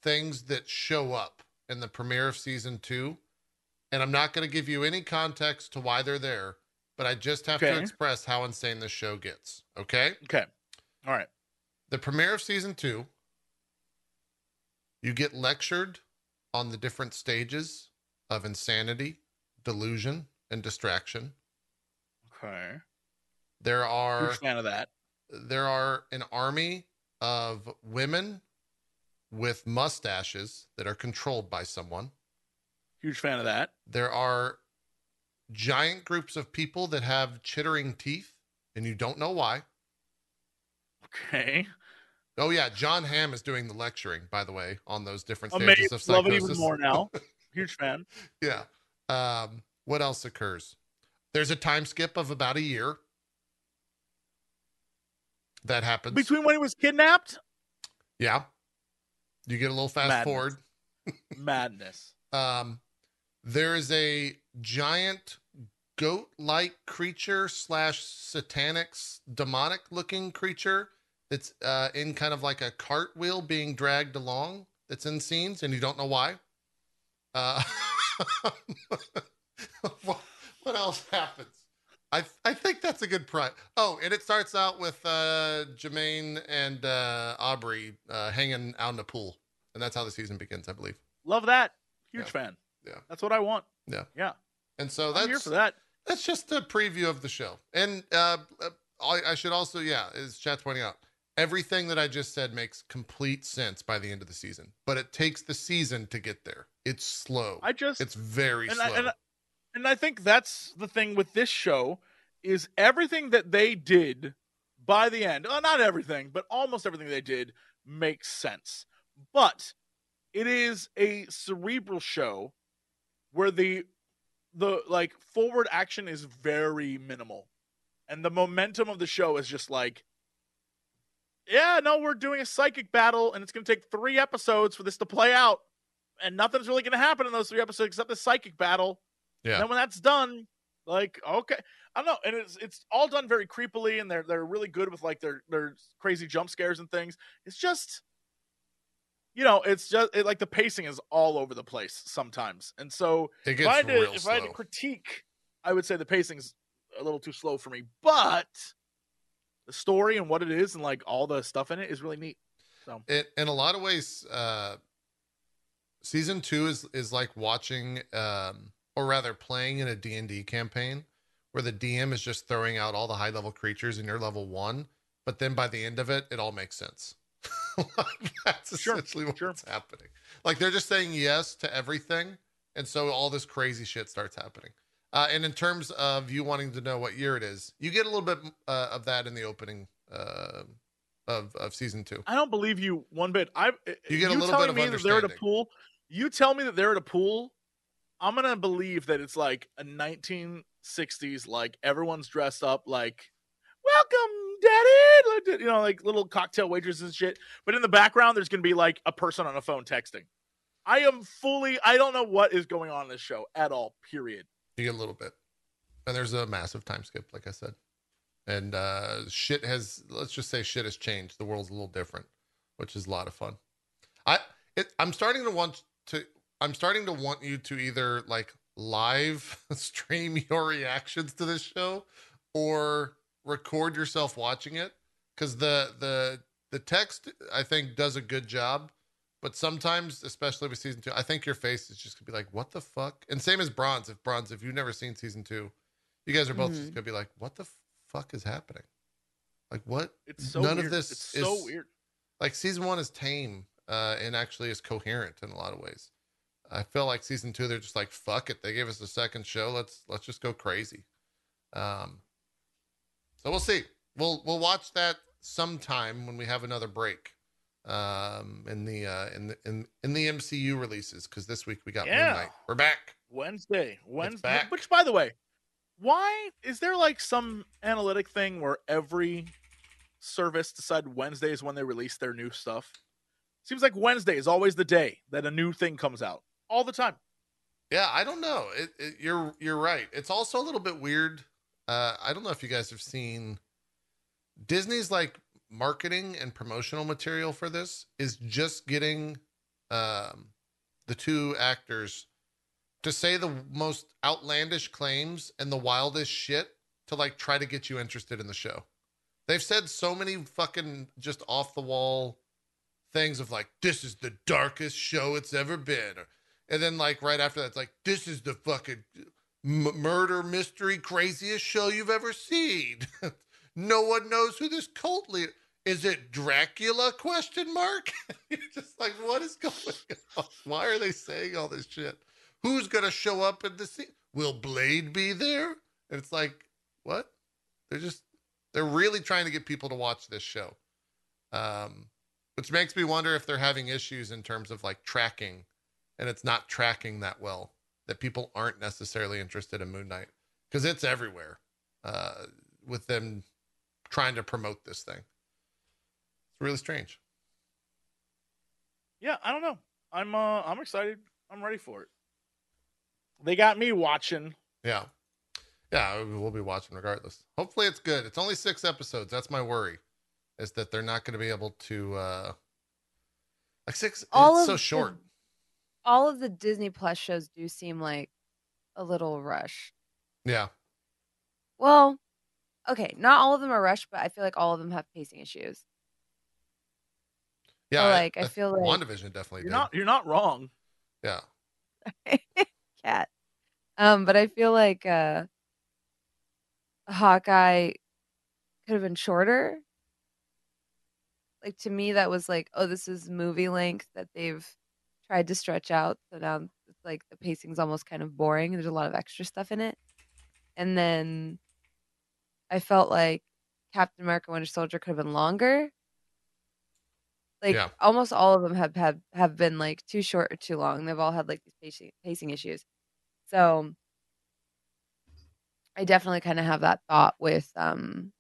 things that show up in the premiere of season two, and I'm not going to give you any context to why they're there, but I just have to express how insane this show gets. Okay. Okay. All right. The premiere of season two, you get lectured on the different stages of insanity, delusion, and distraction. Okay. There are Huge fan of that. there are an army of women with mustaches that are controlled by someone. Huge fan of that. There are giant groups of people that have chittering teeth, and you don't know why. Okay. Oh yeah, John Hamm is doing the lecturing, by the way, on those different stages Amazing. of Love it psychosis. even more now. (laughs) Huge fan. Yeah. Um, what else occurs? There's a time skip of about a year. That happens. Between when he was kidnapped, yeah. You get a little fast Madness. forward. (laughs) madness. Um, there is a giant goat-like creature slash satanic, demonic-looking creature that's uh, in kind of like a cartwheel being dragged along. That's in scenes, and you don't know why. Uh, (laughs) what, what else happens? I I think that's a good price. Oh, and it starts out with uh Jermaine and uh Aubrey uh hanging out in the pool. And that's how the season begins, I believe. Love that. Huge Yeah. fan. Yeah. That's what I want. Yeah. Yeah. And so I'm that's here for that. that's just a preview of the show. And uh, uh, I, I should also, yeah, as chat's pointing out, everything that I just said makes complete sense by the end of the season. But it takes the season to get there. It's slow. I just it's very and slow. I, and, I, and I think that's the thing with this show is everything that they did by the end, well, not everything, but almost everything they did makes sense. But it is a cerebral show where the the like forward action is very minimal. And the momentum of the show is just like yeah, no, we're doing a psychic battle and it's going to take 3 episodes for this to play out and nothing's really going to happen in those 3 episodes except the psychic battle. yeah. And then when that's done, like okay, I don't know, and it's it's all done very creepily, and they're they're really good with like their their crazy jump scares and things. It's just, you know, it's just it, like the pacing is all over the place sometimes, and so if I had to if. I had to critique, I would say the pacing's a little too slow for me, but the story and what it is and like all the stuff in it is really neat. So it, in a lot of ways, uh, season two is is like watching, um, or rather, playing in a D and D campaign where the DM is just throwing out all the high level creatures and you're level one, but then by the end of it, it all makes sense. (laughs) Like, that's Sure, essentially what's sure. happening. Like they're just saying yes to everything, and so all this crazy shit starts happening. Uh, and in terms of you wanting to know what year it is, you get a little bit uh, of that in the opening uh, of of season two. I don't believe you one bit. I You get a little telling bit of me that they're at a pool. You tell me that they're at a pool. I'm gonna believe that it's like a 1960s, like everyone's dressed up, like "Welcome, Daddy," you know, like little cocktail waitresses and shit. But in the background, there's gonna be like a person on a phone texting. I am fully. I don't know what is going on in this show at all. Period. You get a little bit. And there's a massive time skip, like I said. And uh shit has let's just say shit has changed. The world's a little different, which is a lot of fun. I it I'm starting to want to I'm starting to want you to either like live (laughs) stream your reactions to this show or record yourself watching it cuz the the the text I think does a good job but sometimes, especially with season two, I think your face is just gonna be like, "What the fuck?" And same as Bronze. If Bronze, if you've never seen season two, you guys are both just Mhm. gonna be like, "What the fuck is happening?" Like, what? It's so None of this It's so is- weird. Like, season one is tame uh, and actually is coherent in a lot of ways. I feel like season two, they're just like, "Fuck it." They gave us a second show. Let's let's just go crazy. Um, so we'll see. We'll we'll watch that sometime when we have another break um in the uh in the in, in the MCU releases because this week we got Yeah. Moon Knight. We're back. Wednesday. Wednesday. Which, by the way, why is there like some analytic thing where every service decide Wednesday is when they release their new stuff? Seems like Wednesday is always the day that a new thing comes out all the time. Yeah, I don't know. It, it, you're you're right. It's also a little bit weird. Uh, I don't know if you guys have seen Disney's like marketing and promotional material for this is just getting um, the two actors to say the most outlandish claims and the wildest shit to like try to get you interested in the show. They've said so many fucking just off the wall things of like this is the darkest show it's ever been and then like right after that, it's like this is the fucking m- murder mystery craziest show you've ever seen. (laughs) no one knows who this cult leader is. It Dracula? Question mark. (laughs) You're just like, what is going on? Why are they saying all this shit? Who's gonna show up in the scene? Will Blade be there? And it's like, what? They're just they're really trying to get people to watch this show. Um, which makes me wonder if they're having issues in terms of like tracking and it's not tracking that well that people aren't necessarily interested in Moon Knight because it's everywhere uh, with them trying to promote this thing. It's really strange. Yeah, I don't know. I'm uh I'm excited. I'm ready for it. They got me watching. Yeah. Yeah, we'll be watching regardless. Hopefully it's good. It's only six episodes. That's my worry. Is that they're not going to be able to uh like six All it's of so the- short. All of the Disney Plus shows do seem like a little rush. Yeah. well, okay, not all of them are rushed, but I feel like all of them have pacing issues. Yeah, So, like, I feel like- WandaVision definitely You're did. not you're not wrong. yeah, (laughs) Cat. Um, but I feel like uh Hawkeye could have been shorter. Like to me that was like, oh, this is movie length that they've tried to stretch out. So now it's like the pacing's almost kind of boring. There's a lot of extra stuff in it. And then I felt like Captain America Winter Soldier could have been longer. Like Yeah. almost all of them have, have have been like too short or too long. They've all had like these pacing pacing issues. So I definitely kind of have that thought with um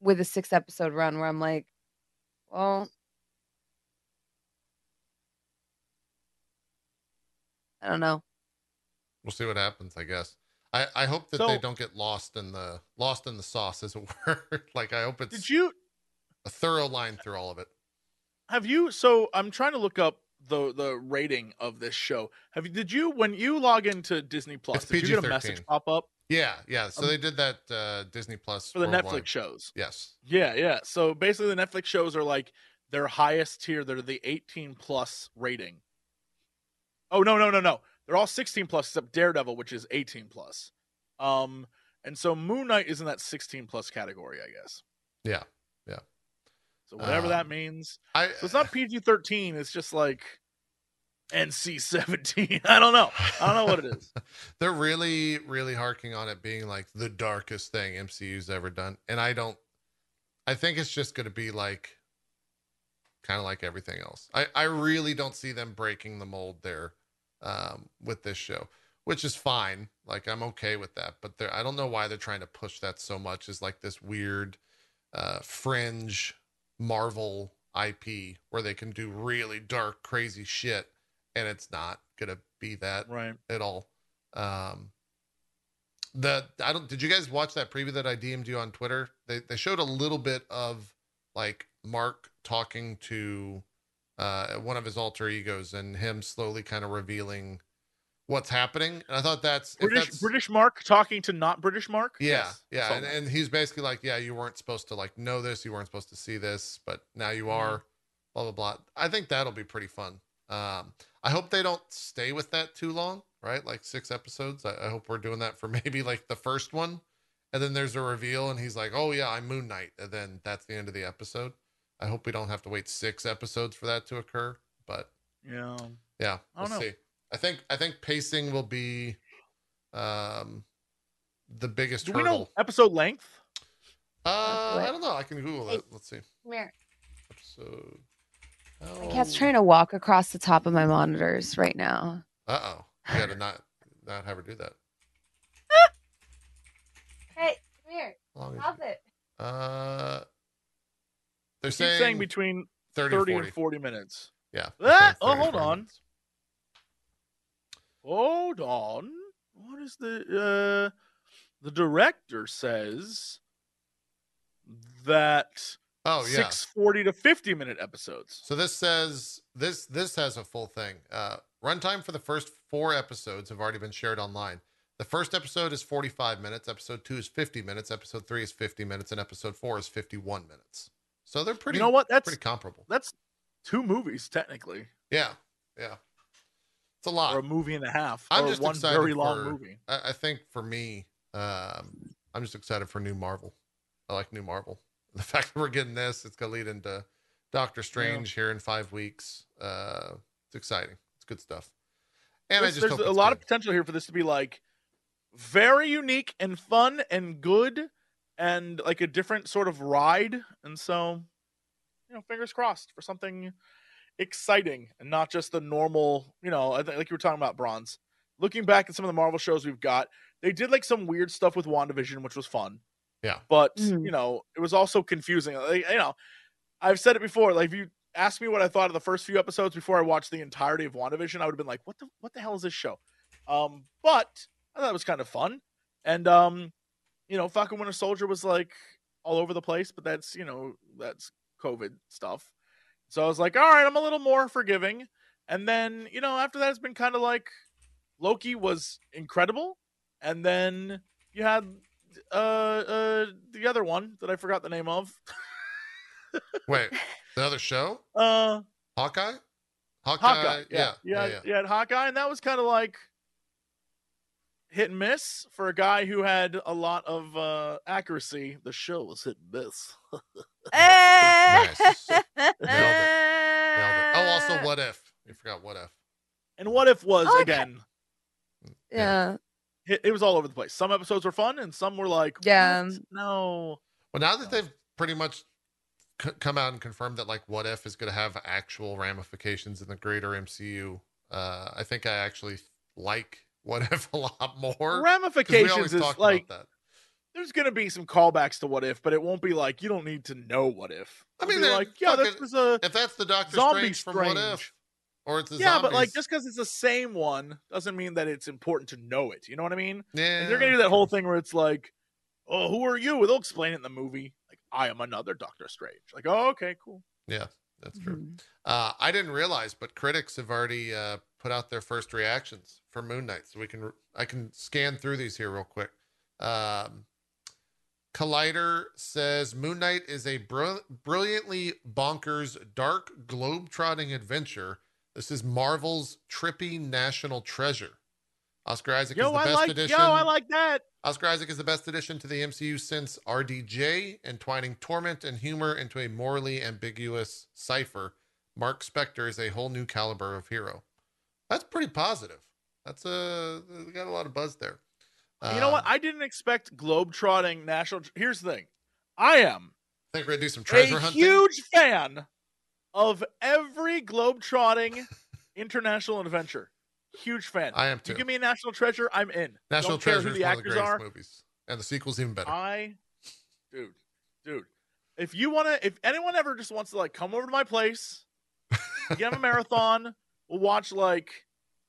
with a six episode run where I'm like, well, I don't know. we'll see what happens. I guess. I, I hope that So- they don't get lost in the lost in the sauce, as it were. (laughs) like I hope it's Did you a thorough line through all of it. have you so I'm trying to look up the the rating of this show. Have you did you when you log into Disney Plus, It's did you get a message pop up Yeah, yeah. So Um, they did that uh, Disney Plus for the worldwide. Netflix shows? Yes. Yeah, yeah. So basically the Netflix shows are like their highest tier, they're the 18 plus rating. Oh no, no, no, no. They're all 16 plus except Daredevil, which is 18 plus. Um and so Moon Knight is in that 16 plus category, I guess. Yeah. Yeah. So whatever that Um, means. I. So it's not PG 13, it's just like NC 17. (laughs) I don't know. I don't know what it is. (laughs) They're really, really harking on it being like the darkest thing MCU's ever done, and I don't. I think it's just going to be like, kind of like everything else. I I really don't see them breaking the mold there, um, with this show, which is fine. Like I'm okay with that, but I don't know why they're trying to push that so much Is like this weird, uh, fringe Marvel IP where they can do really dark, crazy shit, and it's not gonna be that Right. at all. Um, the I don't. Did you guys watch that preview that I DM'd you on Twitter? They they showed a little bit of like Mark talking to uh one of his alter egos and him slowly kind of revealing what's happening. And I thought that's British that's- British Mark talking to not British Mark? yeah, Yes, yeah, and, and he's basically like, yeah, you weren't supposed to like know this, you weren't supposed to see this, but now you Mhm. are. Blah blah blah. I think that'll be pretty fun. Um, I hope they don't stay with that too long, right? Like six episodes. I, I hope we're doing that for (laughs) maybe like the first one, and then there's a reveal, and he's like, "Oh yeah, I'm Moon Knight," and then that's the end of the episode. I hope we don't have to wait six episodes for that to occur, but yeah. yeah, I we'll don't know. see. I think I think pacing will be um the biggest Do we know episode length? Uh, Wait. I don't know. I can Google Hey. it. Let's see. Come here. Episode. My cat's trying to walk across the top of my monitors right now. Uh oh. You got to not not have her do that. (laughs) Hey, come here. How Stop it. it? Uh, they're saying, saying, between 30, 30 or 40. and 40 minutes. Yeah. Ah, oh, hold on. minutes. Hold on. What is the uh the director says that Oh yeah. 640 to 50 minute episodes. So this says this this has a full thing. Uh, runtime for the first four episodes have already been shared online. The first episode is 45 minutes. Episode two is 50 minutes. Episode three is 50 minutes, and episode four is 51 minutes. So they're pretty. you know what? That's Pretty comparable. that's two movies technically, Yeah, yeah. It's a lot. or a movie and a half, I'm or just one excited very long for- movie. I, I think for me, um, I'm just excited for new Marvel. I like new Marvel. (laughs) The fact that we're getting this, it's gonna lead into Doctor Strange here in five weeks. Uh, it's exciting. It's good stuff. And There's- I just there's a lot good. of potential here for this to be like very unique and fun and good and like a different sort of ride. And so, you know, fingers crossed for something exciting and not just the normal, you know, I think like you were talking about bronze. Looking back at some of the Marvel shows we've got, they did like some weird stuff with WandaVision, which was fun. Yeah. But, Mhm. you know, it was also confusing. Like, you know, I've said it before, like if you asked me what I thought of the first few episodes before I watched the entirety of WandaVision, I would have been like, what the what the hell is this show? Um, but I thought it was kind of fun. And um, you know, Falcon Winter Soldier was like all over the place, but that's you know, that's COVID stuff. So I was like, all right, I'm a little more forgiving. And then, you know, after that it's been kind of like Loki was incredible. And then you had uh uh the other one that I forgot the name of. (laughs) Wait, the other show, Uh, Hawkeye. Hawkeye. Hawkeye. Yeah, Yeah, yeah, yeah, yeah. You had Hawkeye, and that was kind of like hit and miss for a guy who had a lot of uh accuracy. The show was hit and miss. Nice. (laughs) Nailed it. Oh, also, what if? You forgot what if? and what if was Okay. again? Yeah. It, it was all over the place. Some episodes were fun, and some were like, Yeah. "What? no. Well, now that they've pretty much c- come out and confirmed that like what if is going to have actual ramifications in the greater MCU, uh, I think I actually like what if (laughs) a lot more. Ramifications is talk like that. there's gonna be some callbacks to what if, but it won't be like you don't need to know what if. I It'll mean, they're like yeah, this fucking- was a If that's the Doctor Zombie Strange from What If, or it's the yeah, but like just because it's the same one doesn't mean that it's important to know it. You know what I mean? yeah, And they're gonna do that whole thing where it's like, oh, who are you? They'll explain it in the movie. Like, I am another Doctor Strange. Like, oh, okay, cool. yeah, that's true. Mhm. Uh, I didn't realize, but critics have already uh, put out their first reactions for Moon Knight, so we can I can scan through these here real quick. Um, Collider says Moon Knight is a br- brilliantly bonkers, dark, globe-trotting adventure. This is Marvel's trippy national treasure. Oscar Isaac is the I best like. addition. Yo, I like that. Oscar Isaac is the best addition to the MCU since RDJ, entwining torment and humor into a morally ambiguous cipher. Mark Spector is a whole new caliber of hero. That's pretty positive. That's a we got a lot of buzz there. you know what? Uh, I didn't expect globe-trotting national. Here's the thing. I am I think we're gonna do some treasure a hunting. huge fan of every globe-trotting (laughs) international adventure. Huge fan. I am too. You give me a national treasure, I'm in. National Don't Treasure who is the one of the actors greatest are. movies, and the sequel's even better. I, dude, dude, if you want to, if anyone ever just wants to like come over to my place, have a marathon. We'll watch like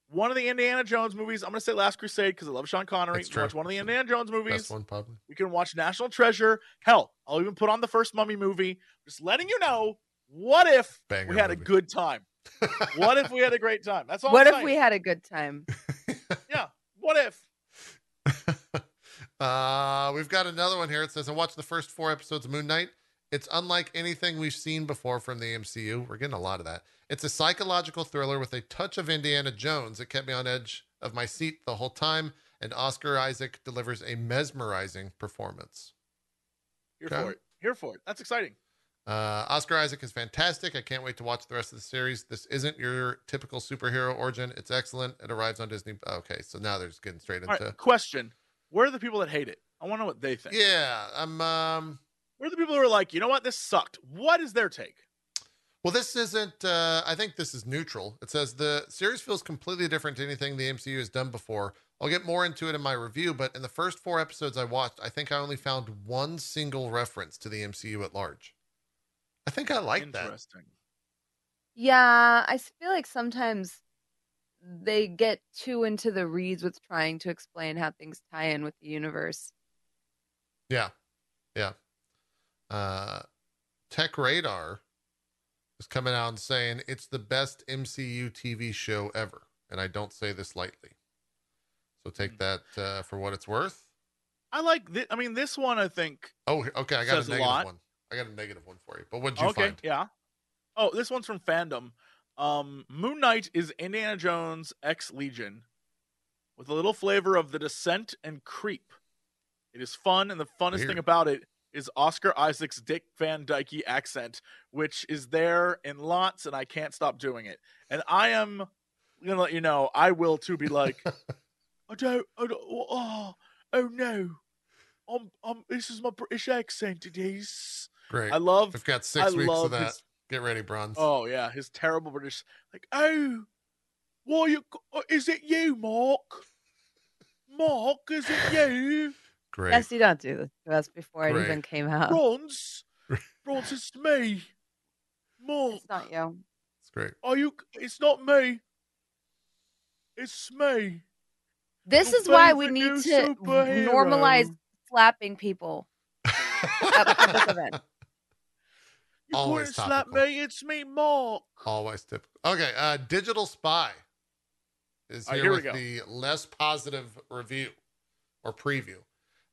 one of the Indiana Jones movies. I'm gonna say Last Crusade because I love Sean Connery. That's We'll Watch one of the Indiana Jones movies. Best one, probably. We can watch National Treasure. Hell, I'll even put on the first Mummy movie. Just letting you know. What if Banger we had a good time? What if we had a great time? That's all. What I'm if we had a good time? (laughs) Yeah. What if? (laughs) uh, we've got another one here. It says, I watched the first four episodes of Moon Knight. It's unlike anything we've seen before from the MCU. We're getting a lot of that. It's a psychological thriller with a touch of Indiana Jones. It kept me on edge of my seat the whole time, and Oscar Isaac delivers a mesmerizing performance. Here Okay. for it. Here for it. That's exciting. Uh, Oscar Isaac is fantastic. I can't wait to watch the rest of the series. This isn't your typical superhero origin. It's excellent. It arrives on Disney. Okay, so now they're just getting straight All into. right. Question: Where are the people that hate it? I want to know what they think. Yeah, I'm. Um, Where are the people who are like, you know what, this sucked? What is their take? Well, this isn't. Uh, I think this is neutral. It says the series feels completely different to anything the MCU has done before. I'll get more into it in my review, but in the first four episodes I watched, I think I only found one single reference to the MCU at large. I think I like that. Yeah, I feel like sometimes they get too into the reads with trying to explain how things tie in with the universe. Yeah, yeah. Uh, Tech Radar is coming out and saying it's the best MCU TV show ever, and I don't say this lightly. So take Hmm. that uh, for what it's worth. I like. Thi- I mean, this one I think. Oh, okay. I got a a negative lot. one. I got a negative one for you. But what'd you okay, find? yeah. Oh, this one's from fandom. Um, Moon Knight is Indiana Jones X Legion, with a little flavor of the Descent and Creep. It is fun, and the funnest Weird. thing about it is Oscar Isaac's Dick Van Dyke accent, which is there in lots, and I can't stop doing it. And I am gonna let you know, I will too be like, (laughs) I don't, I don't, oh, oh no, I'm, I'm, this is my British accent. It is. Great. I love. We've got six I weeks of that. his- Get ready, Bronze. Oh yeah, his terrible British. Like, oh, why you? Is it you, Mark? Mark, is it you? Great. Yes, you don't do this to us before it even came out. Bronze, (laughs) Bronze, it's me. Mark, It's not you. It's great. are you? It's not me. It's me. This Your is why we need to superhero. normalize slapping people. (laughs) at this event. You Always couldn't slap me. It's me, Mark. Always typical. Okay. Uh, Digital Spy is All right, here, here with the less positive review or preview.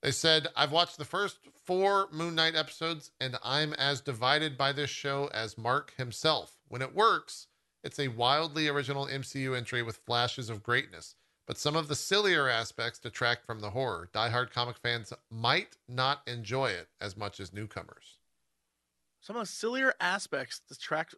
They said, I've watched the first four Moon Knight episodes, and I'm as divided by this show as Mark himself. When it works, it's a wildly original MCU entry with flashes of greatness, but some of the sillier aspects detract from the horror. Die-hard comic fans might not enjoy it as much as newcomers. Some of the sillier aspects detract.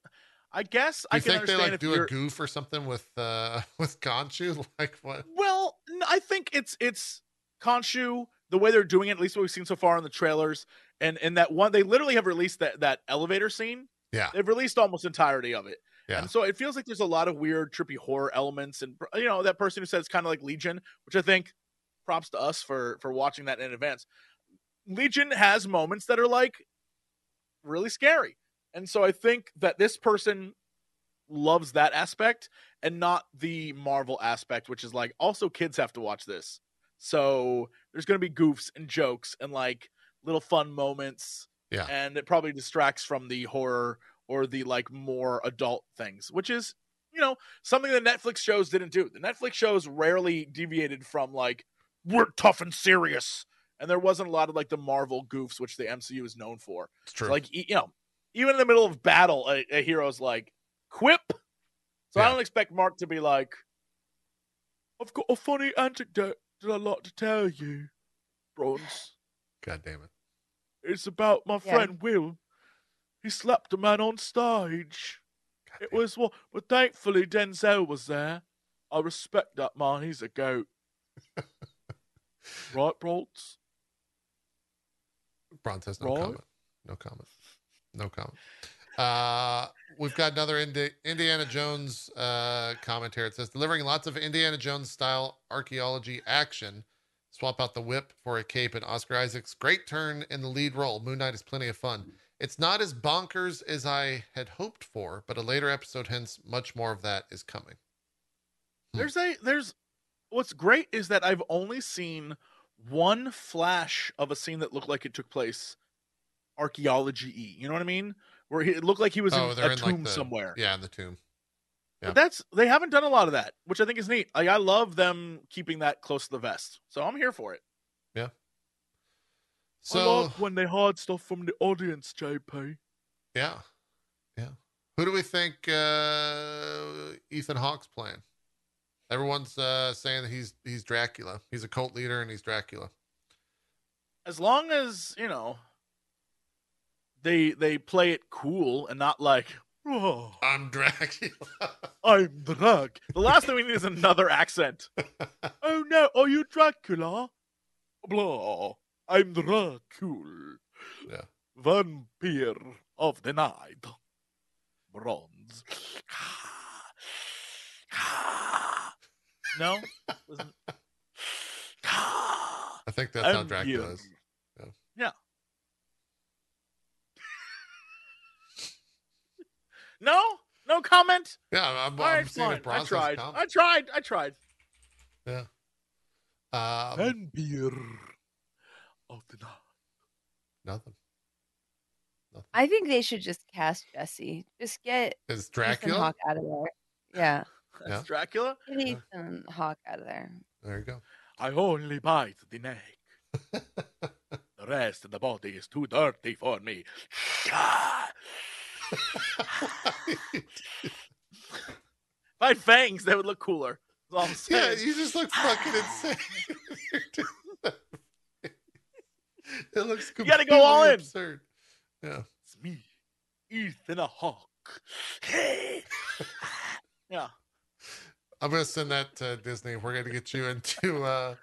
I guess Do I you can think they like do you're. a goof or something with uh (laughs) with Khonshu? (laughs) Like what? Well, I think it's it's Khonshu the way they're doing it. At least what we've seen so far in the trailers, and and that one they literally have released that that elevator scene. Yeah. They've released almost entirety of it. Yeah. And so it feels like there's a lot of weird, trippy horror elements, and you know that person who said it's kind of like Legion, which I think props to us for for watching that in advance. Legion has moments that are like really scary, and so I think that this person loves that aspect and not the Marvel aspect, which is like also kids have to watch this, so there's going to be goofs and jokes and like little fun moments, Yeah. and it probably distracts from the horror or the like more adult things, which is you know something that Netflix shows didn't do. The Netflix shows rarely deviated from like we're tough and serious, and there wasn't a lot of like the Marvel goofs, which the MCU is known for. It's true. Like e- you know, even in the middle of battle, a, a hero's like quip. So I don't expect Mark to be like, "I've got a funny anecdote that I'd like to tell you, Bronze." God damn it. It's about my Yeah. friend Will. He slapped a man on stage. God It damn was well, but thankfully Denzel was there. I respect that man. He's a goat. (laughs) right, Bronze? Bronze has no Right? comment. No comment. No comment. Uh, we've got another Indi- Indiana Jones uh, comment here. It says delivering lots of Indiana Jones style archaeology action. Swap out the whip for a cape and Oscar Isaac's great turn in the lead role. Moon Knight is plenty of fun. It's not as bonkers as I had hoped for, but a later episode hints much more of that is coming. Hmm. There's a there's what's great is that I've only seen one flash of a scene that looked like it took place archaeology y. You know what I mean? Where he, it looked like he was Oh, in a in tomb like the somewhere. Yeah, in the tomb. Yeah. But that's they haven't done a lot of that, which I think is neat. Like I love them keeping that close to the vest. So I'm here for it. Yeah. So when they hide stuff from the audience, JP. Yeah. Yeah. Who do we think uh, Ethan Hawke's playing? Everyone's uh, saying that he's he's Dracula. He's a cult leader and he's Dracula. As long as, you know, they they play it cool and not like, oh, I'm Dracula. (laughs) I'm Drag. The last thing we need is another accent. (laughs) oh no, are you Dracula? Blah. I'm Dracula. Yeah. Vampire of the night. Bronze. no? (laughs) I think that's how Dracula is. Yeah. Yeah. No? No comment? Yeah, I'm, All I'm right, seeing fine. if I tried. comment. I tried. I tried. Um, Vampire of the night. nothing. I think they should just cast Jesse. Just get Is Dracula? Hawke out of there. Yeah, That's Yeah. Dracula? get Ethan Hawke out of there. There you go. I only bite the neck. (laughs) the rest of the body is too dirty for me. If I had fangs, they would look cooler. All (laughs) yeah, you just look fucking insane. That. (laughs) it looks You gotta go all completely in. Absurd. Yeah. It's me, Ethan Hawke. (laughs) yeah. I'm gonna send that to Disney. We're gonna get you into. uh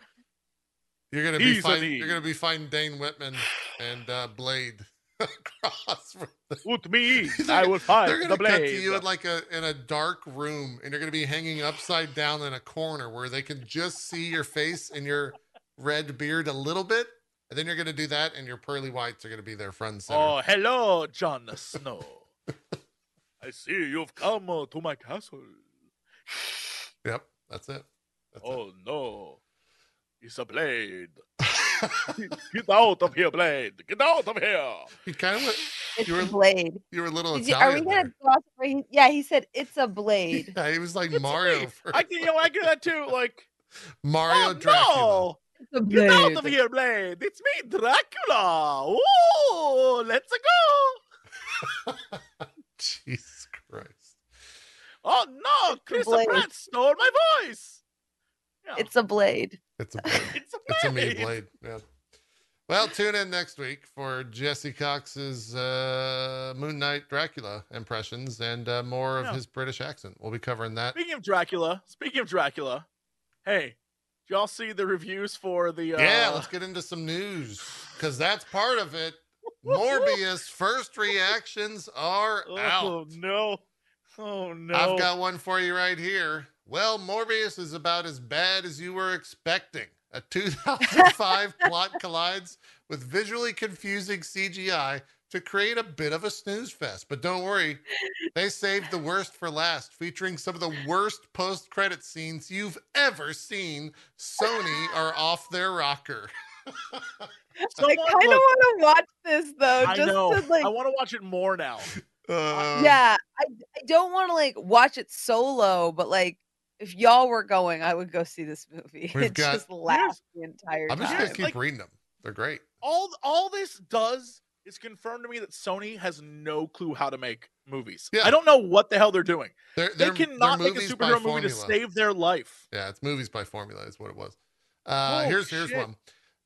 You're gonna be Easily. fighting. You're gonna be fighting Dane Whitman and uh Blade across. From the, With me, (laughs) I will fight they're gonna the cut blade. to you in like a in a dark room, and you're gonna be hanging upside down in a corner where they can just see your face and your red beard a little bit, and then you're gonna do that, and your pearly whites are gonna be their friends. Oh, hello, Jon Snow. I see you've come uh, to my castle. Yep, that's it. That's Oh no, it's a blade. (laughs) (laughs) Get out of here, blade. Get out of here. it. You kind of went. It's You were a blade. you were a little Did you- are we gonna there. gloss over? He, yeah, he said it's a blade. (laughs) Yeah, he was like It's Mario. me. For, I can, you know, I get that too. Like, Mario oh Dracula. no, Get out of here, Blade! It's me, Dracula! Ooh, let's go! (laughs) Jesus Christ. Oh no, Christopher Blade. Pratt stole my voice! Yeah, It's a blade. It's a blade. (laughs) it's a it's a me blade. Yeah. Well, tune in next week for Jesse Cox's uh, Moon Knight Dracula impressions and uh, more of Yeah. his British accent. We'll be covering that. Speaking of Dracula, speaking of Dracula, hey, did y'all see the reviews for the? Uh, Yeah, let's get into some news because that's part of it. Morbius (laughs) first reactions are Oh out. no! Oh no! I've got one for you right here. Well, Morbius is about as bad as you were expecting. A (laughs) 2005 plot collides with visually confusing CGI to create a bit of a snooze fest. But don't worry, they saved the worst for last, featuring some of the worst post credit scenes you've ever seen. Sony are off their rocker. (laughs) I kind of want to watch this though, I just know. to like. I want to watch it more now. Uh, yeah, I, I don't want to like watch it solo, but like if y'all were going, I would go see this movie. (laughs) We've and got- just laughs the entire time. I'm just time. going to keep Like- reading them. They're great. All all this does is confirm to me that Sony has no clue how to make movies. Yeah. I don't know what the hell they're doing. They're, They they're, cannot they're make a superhero movie to save their life. Yeah, it's movies by formula is what it was. Uh, Oh, here's here's shit. one.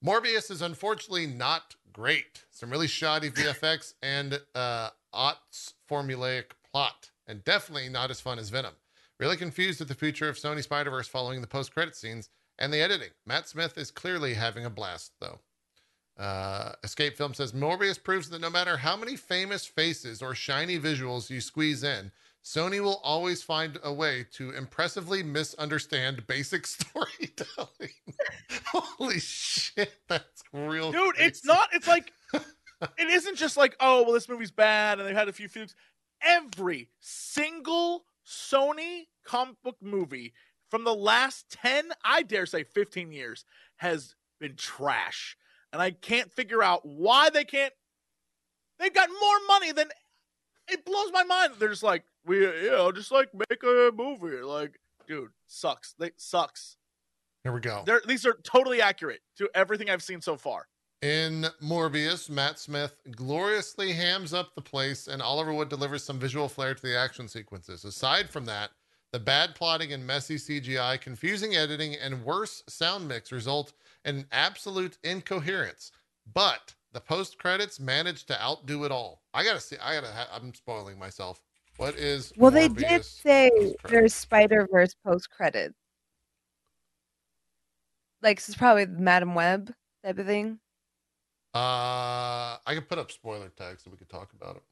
Morbius is unfortunately not great. Some really shoddy VFX and uh, aughts formulaic plot, and definitely not as fun as Venom. Really confused at the future of Sony Spider Verse following the post credit scenes and the editing. Matt Smith is clearly having a blast though. Uh, Escape Film says Morbius proves that no matter how many famous faces or shiny visuals you squeeze in, Sony will always find a way to impressively misunderstand basic (laughs) storytelling. (laughs) Holy shit, that's real. Dude, it's not it's like (laughs) it isn't just like, oh well this movie's bad and they've had a few flukes. Every single Sony comic book movie from the last 10, I dare say 15 years, has been trash. And I can't figure out why they can't. They've got more money than. It blows my mind. They're just like, we, you know, just like make a movie. Like, dude, sucks. They sucks. Here we go. They're, these are totally accurate to everything I've seen so far. In Morbius, Matt Smith gloriously hams up the place, and Oliver Wood delivers some visual flair to the action sequences. Aside from that, the bad plotting and messy CGI, confusing editing, and worse sound mix result in absolute incoherence. But the post credits managed to outdo it all. I gotta see. I gotta. Ha- I'm spoiling myself. What is? well, they did say post-credits? there's Spider Verse post credits. Like this is probably Madame Web type of thing. Uh, I can put up spoiler tags so we could talk about it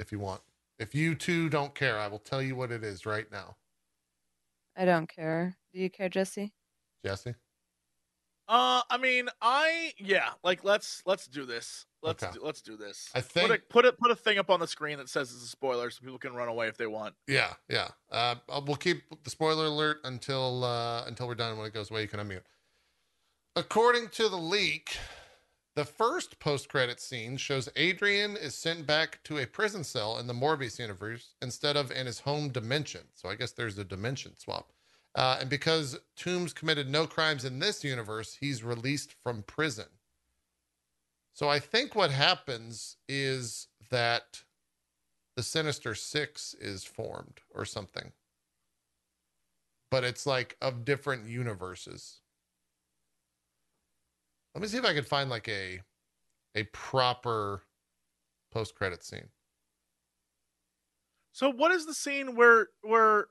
if you want. If you two don't care, I will tell you what it is right now. I don't care. Do you care, Jesse? Jesse? Uh, I mean, I yeah, like let's let's do this. Let's Okay. do, let's do this. I put think- a, put a put a thing up on the screen that says it's a spoiler, so people can run away if they want. Yeah, yeah. Uh, uh, we'll keep the spoiler alert until uh, until we're done. When it goes away, you can unmute. According to the leak, the first post-credit scene shows Adrian is sent back to a prison cell in the Morbius universe instead of in his home dimension. So I guess there's a dimension swap. Uh, and because Toombs committed no crimes in this universe, he's released from prison. So I think what happens is that the Sinister Six is formed or something. But it's like of different universes. Let me see if I can find like a a proper post credit scene So what is the scene where where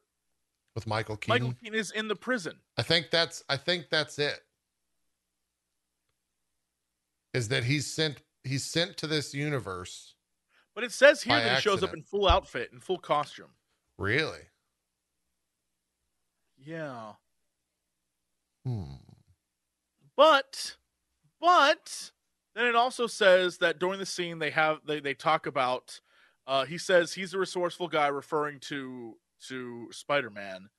with Michael Keaton. Michael Keaton is in the prison? I think that's I think that's it. Is that he's sent he's sent to this universe. But it says here that he shows up in full outfit, in full costume. Really? Yeah. Hmm. But but then it also says that during the scene they have they, they talk about uh he says he's a resourceful guy referring to to Spider-Man.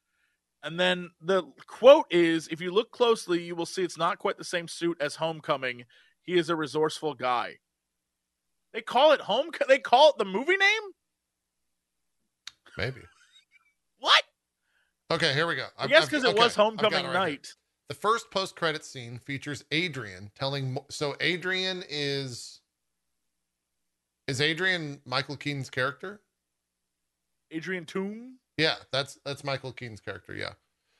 And then the quote is if you look closely you will see it's not quite the same suit as Homecoming. He is a resourceful guy. They call it home they call it the movie name? Maybe. What? Okay, here we go. I guess because it okay, was homecoming it right night. The first post-credit scene features Adrian telling. So Adrian is is Adrian Michael Keaton's character? Adrian Toomes. Yeah, that's that's Michael Keaton's character. Yeah.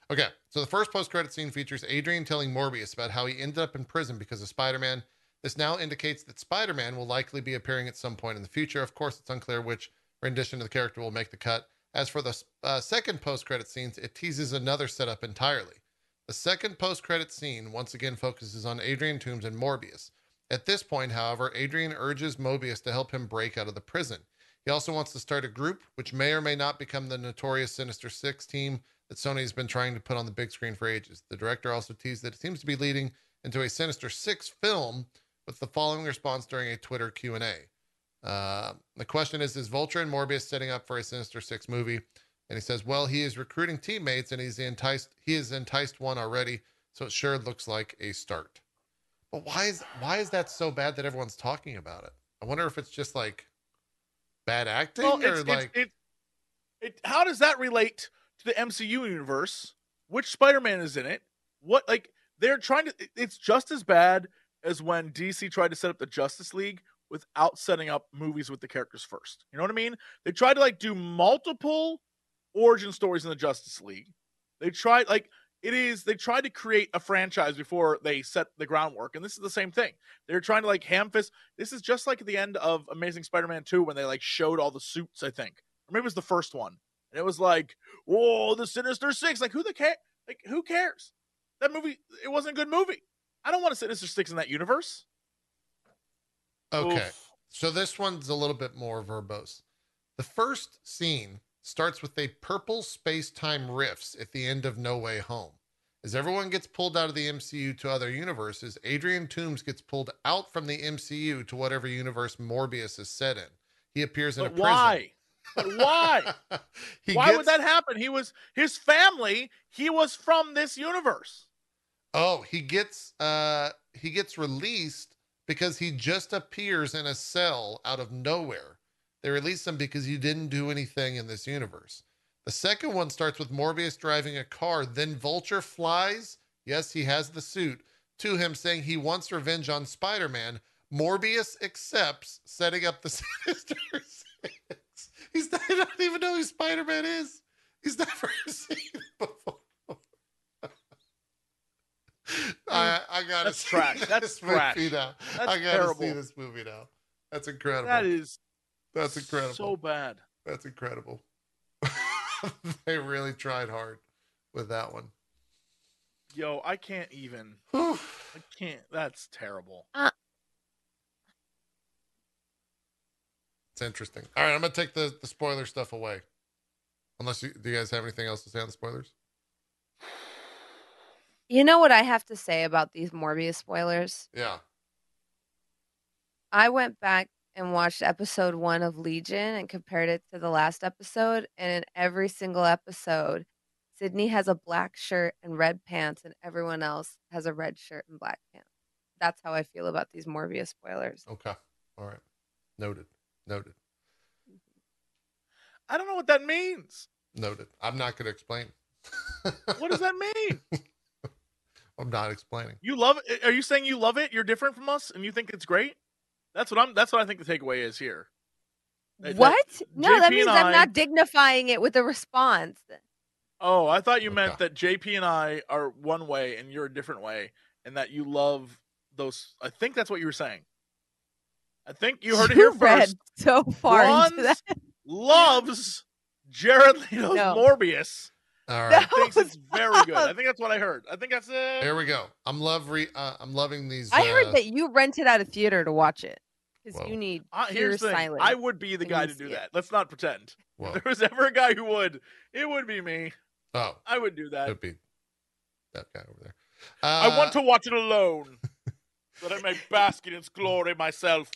Okay, so the first post-credit scene features Adrian telling Morbius about how he ended up in prison because of Spider-Man. This now indicates that Spider-Man will likely be appearing at some point in the future. Of course, it's unclear which rendition of the character will make the cut. As for the uh, second post-credit scenes, it teases another setup entirely. The second post-credit scene once again focuses on Adrian Toomes and Morbius. At this point, however, Adrian urges Morbius to help him break out of the prison. He also wants to start a group which may or may not become the notorious Sinister Six team that Sony has been trying to put on the big screen for ages. The director also teased that it seems to be leading into a Sinister Six film with the following response during a Twitter Q&A. Uh, the question is, is Vulture and Morbius setting up for a Sinister Six movie? And he says, well, he is recruiting teammates and he's enticed, he has enticed one already. So it sure looks like a start. But why is, why is that so bad that everyone's talking about it? I wonder if it's just like bad acting Well, or it's, it's, like, it, it, how does that relate to the MCU universe? Which Spider-Man is in it? What like they're trying to? It's just as bad as when DC tried to set up the Justice League without setting up movies with the characters first. You know what I mean? They tried to like do multiple origin stories in the Justice League. They tried like it is they tried to create a franchise before they set the groundwork, and this is the same thing. They're trying to like ham fist. This is just like at the end of Amazing Spider-Man 2 when they like showed all the suits, I think. Or maybe it was the first one. And it was like, whoa, the Sinister Six. Like, who the care? Like, who cares? That movie, it wasn't a good movie. I don't want a Sinister Six in that universe. okay. Oof. So this one's a little bit more verbose. The first scene starts with a purple space time riffs at the end of No Way Home. As everyone gets pulled out of the MCU to other universes, Adrian Toomes gets pulled out from the MCU to whatever universe Morbius is set in. He appears in But a prison. why? (laughs) But why? (laughs) why gets, would that happen? He was his family. He was from this universe. Oh, he gets uh he gets released because he just appears in a cell out of nowhere. They release them because you didn't do anything in this universe. The second one starts with Morbius driving a car, then Vulture flies. Yes, he has the suit to him saying he wants revenge on Spider-Man. Morbius accepts, setting up the (laughs) Sinister Six. He's not, he doesn't even know who Spider-Man is. He's never (laughs) seen it before. (laughs) I, I gotta That's see trash. this That's movie trash. now. That's I gotta see this movie now. That's incredible. That is That's incredible. so bad. That's incredible. (laughs) they really tried hard with that one. Yo, I can't even. (sighs) I can't. That's terrible. Uh, it's interesting. All right, I'm gonna take the the spoiler stuff away. Unless you do you guys have anything else to say on the spoilers? You know what I have to say about these Morbius spoilers? Yeah. I went back and watched episode one of Legion and compared it to the last episode. And in every single episode, Sydney has a black shirt and red pants, and everyone else has a red shirt and black pants. That's how I feel about these Morbius spoilers. Okay. All right. Noted. Noted. I don't know what that means. Noted. I'm not gonna explain. What does that mean? (laughs) I'm not explaining. You love it? Are you saying you love it? You're different from us, and you think it's great? That's what I'm. That's what I think the takeaway is here. That- that- What? No, that means and I'm not dignifying it with a response. Oh, I thought you Okay. meant that JP and I are one way and you're a different way, and that you love those. I think that's what you were saying. I think you heard it here read first. so far into Ron's that. loves Jared Leto's No. Morbius. All No. right. Thinks it's very good. I think that's what I heard. I think that's it. Here we go. I'm love re- uh, I'm loving these. I heard uh, that you rented out a theater to watch it because you need Uh, here's the thing. silence. I would be the guy to do see it. that. Let's not pretend. Whoa. (laughs) If there was ever a guy who would, it would be me. Oh, I would do that. it'd be that guy over there. I Uh, want to watch it alone, (laughs) so that I may bask in its glory myself.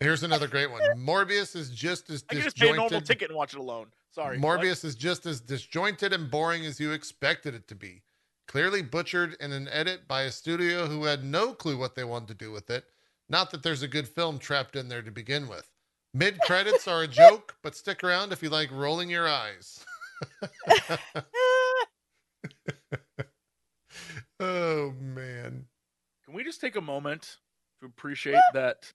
Here's another great one. Morbius is just as I can just pay a normal ticket and watch it alone. Sorry. Morbius is just as disjointed and boring as you expected it to be. Clearly butchered in an edit by a studio who had no clue what they wanted to do with it. Not that there's a good film trapped in there to begin with. Mid (laughs) credits are a joke, but stick around if you like rolling your eyes. (laughs) oh man. Can we just take a moment to appreciate that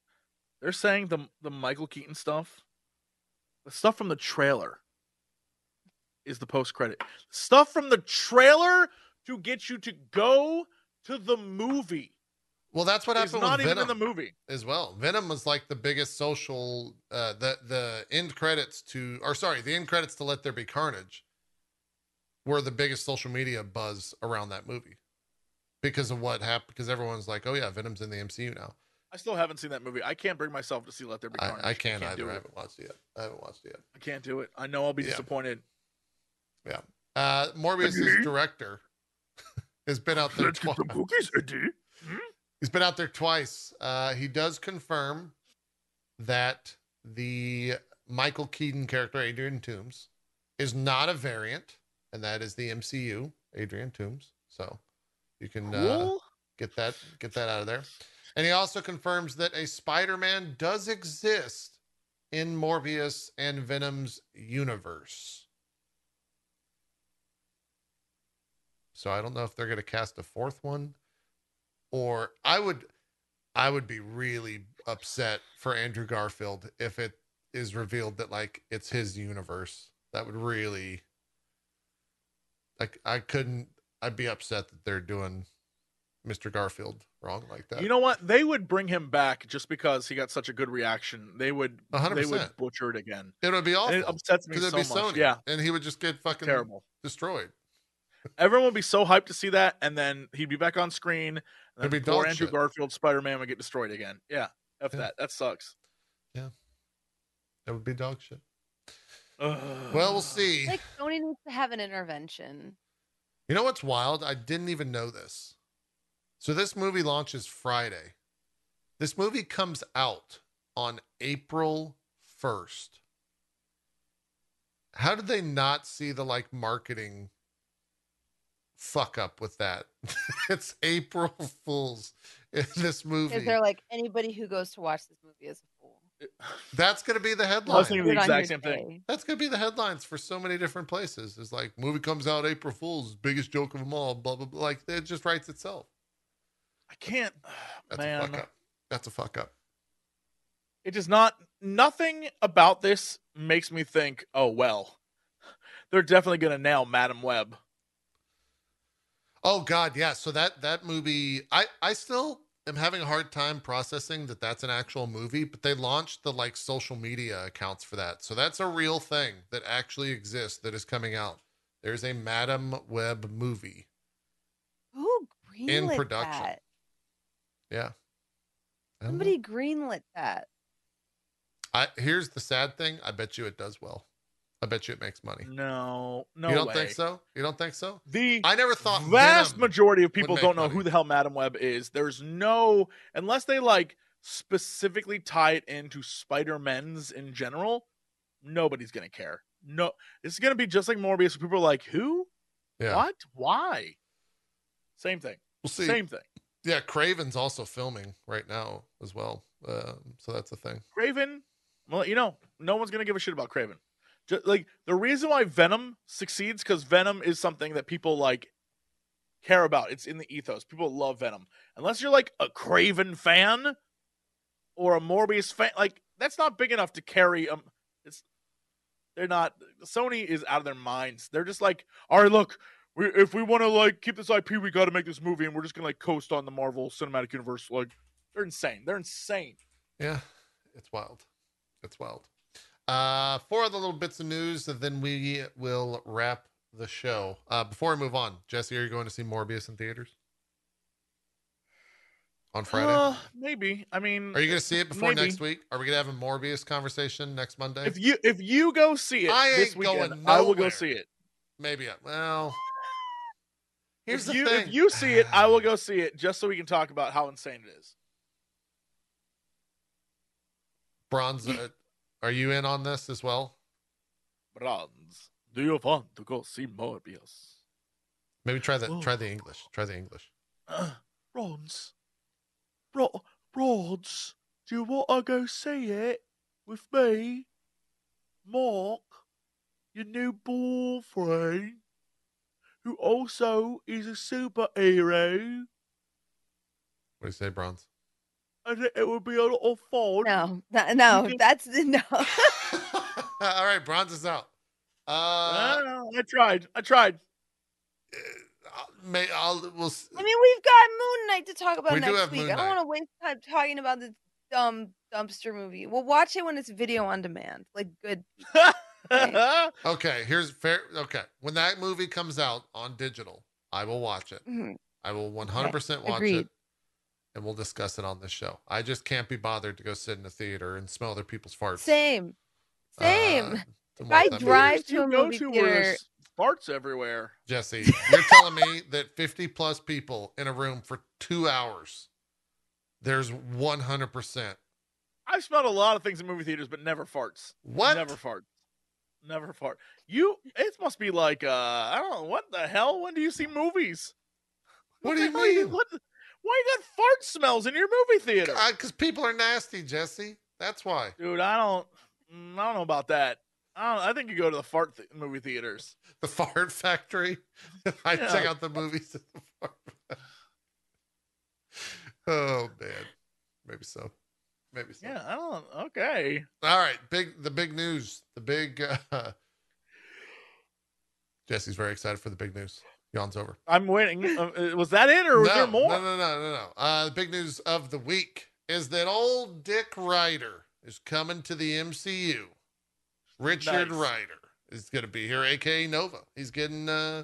they're saying the the Michael Keaton stuff, the stuff from the trailer, is the post credit stuff from the trailer to get you to go to the movie. Well, that's what It's happened not with even in the movie. as well. Venom was like the biggest social, uh, the the end credits to, or sorry, the end credits to Let There Be Carnage were the biggest social media buzz around that movie because of what happened. Because everyone's like, "Oh yeah, Venom's in the MCU now." I still haven't seen that movie. I can't bring myself to see Let There Be Carnage. I, I can't, i do either. I it. haven't watched it yet. I haven't watched it yet. I can't do it. I know I'll be Yeah. disappointed. Yeah. Uh, Morbius' Eddie? director (laughs) has been out there twice. cookies, Eddie. He's been out there twice. Uh, he does confirm that the Michael Keaton character, Adrian Toomes, is not a variant, and that is the MCU, Adrian Toomes. So you can uh, get that get that out of there. And he also confirms that a Spider-Man does exist in Morbius and Venom's universe. So I don't know if they're going to cast a fourth one or I would I would be really upset for Andrew Garfield if it is revealed that like it's his universe. That would really like I couldn't I'd be upset that they're doing Mr. Garfield wrong like that. You know what? They would bring him back just because he got such a good reaction. They would. A hundred They would butcher it again. it would be And it upsets me so much. Sony. Yeah, and he would just get fucking terrible. destroyed. Everyone would be so hyped to see that, and then he'd be back on screen. And then be poor Andrew shit. Garfield Spider Man would get destroyed again. Yeah, f Yeah. that. That sucks. Yeah, that would be dog shit. Ugh. Well, we'll see. Like Sony needs to have an intervention. You know what's wild? I didn't even know this. So this movie launches Friday. This movie comes out on April 1st. How did they not see the like marketing fuck up with that? (laughs) it's April (laughs) Fools in this movie. Is they're like anybody who goes to watch this movie is a fool. That's going to be the I headline. was thinking the Do it on exact your same thing. That's going to be the headlines for so many different places. It's like movie comes out April Fools, biggest joke of them all, blah blah blah. Like it just writes itself. I can't, That's a man. fuck up. That's a fuck up. It does not. Nothing about this makes me think. Oh well, they're definitely gonna nail Madame Web. Oh God, yeah. So that that movie, I I still am having a hard time processing that that's an actual movie. But they launched the like social media accounts for that, so that's a real thing that actually exists that is coming out. There's a Madame Web movie. Who greenlit in production. that? Yeah. I don't know. Somebody greenlit that. I here's the sad thing. I bet you it does well. I bet you it makes money. No, no you don't way. think so? You don't think so? The I never thought the vast Venom- majority of people don't know money. who the hell Madame Web is. There's no unless they like specifically tie it into Spider Men's in general. Nobody's gonna care. No, it's gonna be just like Morbius. Where people are like, "Who? Yeah. What? Why?" Same thing. We'll see. Same thing. Yeah, Kraven's also filming right now as well. Um, so that's a thing. Kraven, well, you know, no one's gonna give a shit about Kraven. Just, like the reason why Venom succeeds because Venom is something that people like care about. It's in the ethos. People love Venom. Unless you're like a Kraven fan or a Morbius fan, like that's not big enough to carry. Um, it's they're not. Sony is out of their minds. They're just like, all right, look. We, if we want to like keep this IP, we got to make this movie, and we're just gonna like coast on the Marvel Cinematic Universe. Like, they're insane. They're insane. Yeah, it's wild. It's wild. Uh, four other little bits of news, and then we will wrap the show. Uh, before we move on, Jesse, are you going to see Morbius in theaters on Friday? Uh, maybe. I mean, are you going to see it before maybe. next week? Are we going to have a Morbius conversation next Monday? if you if you go see it I this weekend, I will go see it. Maybe. I- Well, here's if the you thing. if you see it, I will (sighs) go see it just so we can talk about how insane it is. Bronze, uh, are you in on this as well? Bronze, do you want to go see Morbius? Maybe try the Oh. try the English. Try the English. (clears throat) Uh, Bronze, Bro- Bronze, do you want to go see it with me, Mark, your new boyfriend, who also is a superhero? What do you say, Bronze? I think it would be a little fun. No, no, (laughs) no that's (laughs) no. All right, Bronze is out. Uh, I tried. I tried. I'll- may I'll we'll s- I mean, we've got Moon Knight to talk about We do next have week. Moon I don't want to waste time talking about this dumb dumpster movie. We'll watch it when it's video on demand, like good. (laughs) okay. Here's fair. Okay, when that movie comes out on digital, I will watch it. Mhm. I will 100% watch agreed. it, and we'll discuss it on this show. I just can't be bothered to go sit in a theater and smell other people's farts. Same, uh, same. to If I drive to you a go movie to theater- farts everywhere. Jesse, you're telling me (laughs) that 50 plus people in a room for two hours, there's 100%. I've smelled a lot of things in movie theaters, but never farts. What? Never fart. Never fart. You it must be like uh I don't know what the hell. When do you see movies? What do you hell you- mean? what, why you got fart smells in your movie theater? Because people are nasty, Jesse. That's why. Dude, I don't mm, I don't know about that. I don't I think you go to the fart th- movie theaters. The Fart Factory. (laughs) I Yeah. check out the movies at the Fart (laughs) Oh, man. Maybe so. Maybe so. Yeah, I don't okay. All right, big the big news. The big uh (laughs) Jesse's very excited for the big news. Yawn's over. I'm waiting. Uh, uh, was that it or was no, there more? No, no, no, no, no. Uh the big news of the week is that old Dick Rider is coming to the MCU. Richard Nice. Rider is gonna be here, aka Nova. He's getting uh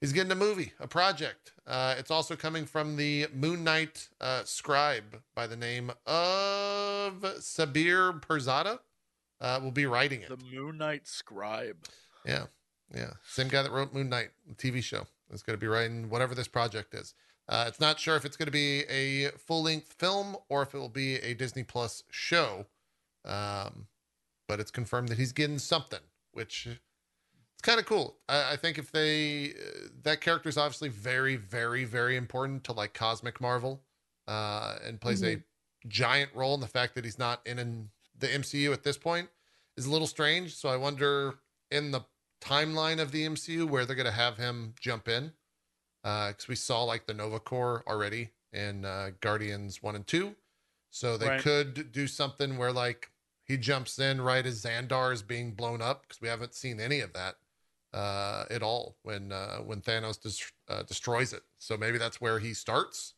he's getting a movie, a project. Uh it's also coming from the Moon Knight uh scribe by the name of Sabir Pirzada. Uh will be writing it. The Moon Knight Scribe. Yeah. Yeah. Same guy that wrote Moon Knight, the TV show, is going to be writing whatever this project is. Uh, it's not sure if it's going to be a full length film or if it will be a Disney Plus show. Um, but it's confirmed that he's getting something, which it's kind of cool. I, I think if they, uh, that character is obviously very, very, very important to like Cosmic Marvel uh, and plays a giant role. in the fact that he's not in, in the MCU at this point is a little strange. So I wonder in the timeline of the MCU where they're going to have him jump in. Because we saw like the Nova Corps already in uh, Guardians 1 and 2. So they Right. could do something where like he jumps in right as Xandar is being blown up because we haven't seen any of that uh, at all when uh, when Thanos des- uh, destroys it. So maybe that's where he starts.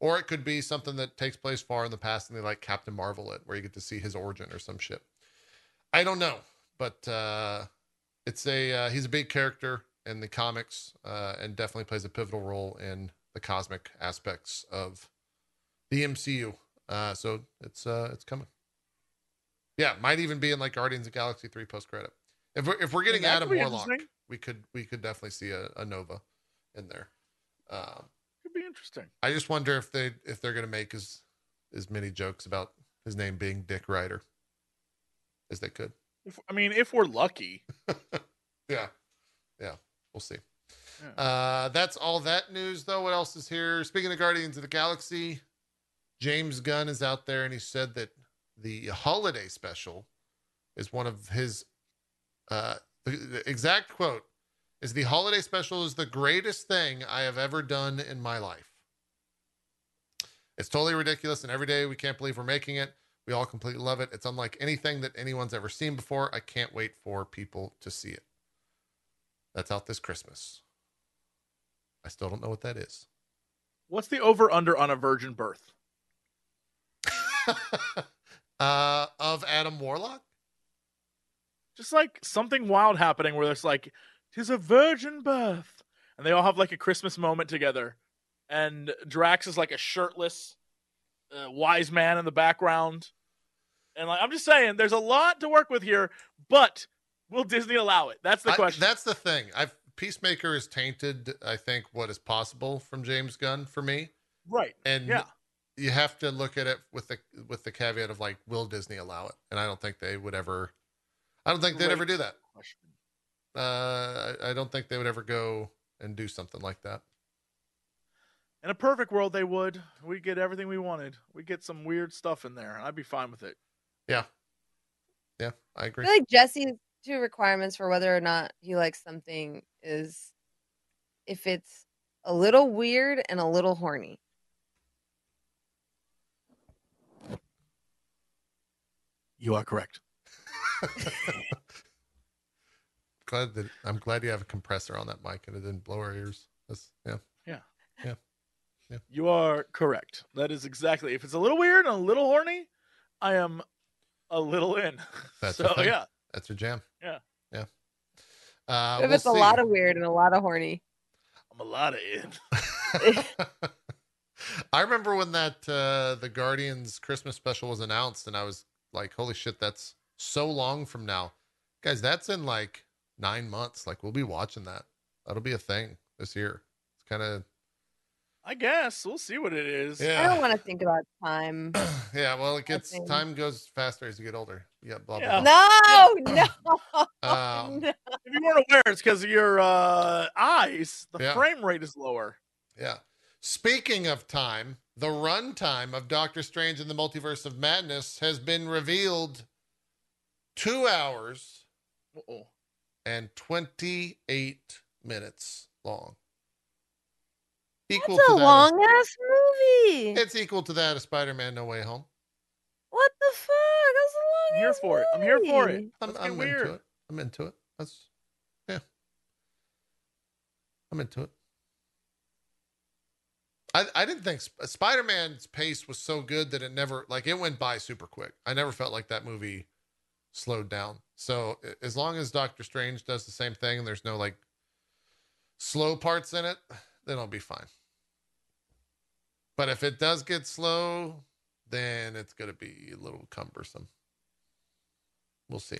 Or it could be something that takes place far in the past and they like Captain Marvel it, where you get to see his origin or some shit. I don't know, but uh, it's a uh, he's a big character in the comics uh, and definitely plays a pivotal role in the cosmic aspects of the MCU. Uh, so it's uh, it's coming. Yeah, might even be in like Guardians of the Galaxy three post credit. If we're if we're getting Adam Warlock, we could we could definitely see a, a Nova in there. Um, Could be interesting. I just wonder if they if they're gonna make as as many jokes about his name being Dick Rider as they could. If, I mean, if we're lucky. (laughs) Yeah, yeah, we'll see. Yeah. Uh, that's all that news though. What else is here? Speaking of Guardians of the Galaxy, James Gunn is out there and he said that the holiday special is one of his uh the, the exact quote is the holiday special is the greatest thing I have ever done in my life. It's totally ridiculous and every day we can't believe we're making it. We all completely love it. It's unlike anything that anyone's ever seen before. I can't wait for people to see it. That's out this Christmas. I still don't know what that is. What's the over under on a virgin birth? (laughs) uh, of Adam Warlock? Just like something wild happening where it's like, tis a virgin birth. And they all have like a Christmas moment together. And Drax is like a shirtless uh, wise man in the background. And like, I'm just saying, there's a lot to work with here, but will Disney allow it? That's the I- question. that's the thing. I've Peacemaker is tainted, I think, what is possible from James Gunn for me. right. And Yeah. you have to look at it with the with the caveat of like, will Disney allow it? And I don't think they would ever I don't think they'd ever do that. Question. Uh I, I don't think they would ever go and do something like that. In a perfect world, they would. We'd get everything we wanted. We'd get some weird stuff in there. I'd be fine with it. Yeah. Yeah, I agree. I feel like Jesse's two requirements for whether or not he likes something is if it's a little weird and a little horny. You are correct. (laughs) glad that I'm glad you have a compressor on that mic and it didn't blow our ears. That's, yeah. Yeah. Yeah. You are correct. That is exactly. If it's a little weird and a little horny, I am a little in. (laughs) That's so yeah. That's your jam. Yeah. Yeah. Uh, if we'll it's a lot of weird and a lot of horny. I'm a lot of in. (laughs) (laughs) I remember when that uh the Guardians Christmas special was announced and I was like, holy shit, that's so long from now. Guys, that's in like nine months. Like we'll be watching that. That'll be a thing this year. It's kind of I guess we'll see what it is. I don't want to think about time. (clears throat) yeah, well it gets time goes faster as you get older. Yeah, blah Yeah. blah No, (laughs) no. (laughs) Um, no. If you weren't aware, it's because your uh, eyes. The Yeah. frame rate is lower. Yeah. Speaking of time, the runtime of Doctor Strange in the Multiverse of Madness has been revealed two hours Uh-oh. and 28 minutes long. Equal That's a that. long ass movie. It's equal to that of Spider Man No Way Home. what the fuck? That's a long I'm here ass for it. I'm here for it. movie. I'm, I'm into it. I'm into it. That's, yeah. I'm into it. I, I didn't think Sp- Spider-Man's pace was so good that it never like it went by super quick. I never felt like that movie slowed down. So as long as Doctor Strange does the same thing and there's no like slow parts in it, then I'll be fine. But if it does get slow, then it's going to be a little cumbersome. We'll see.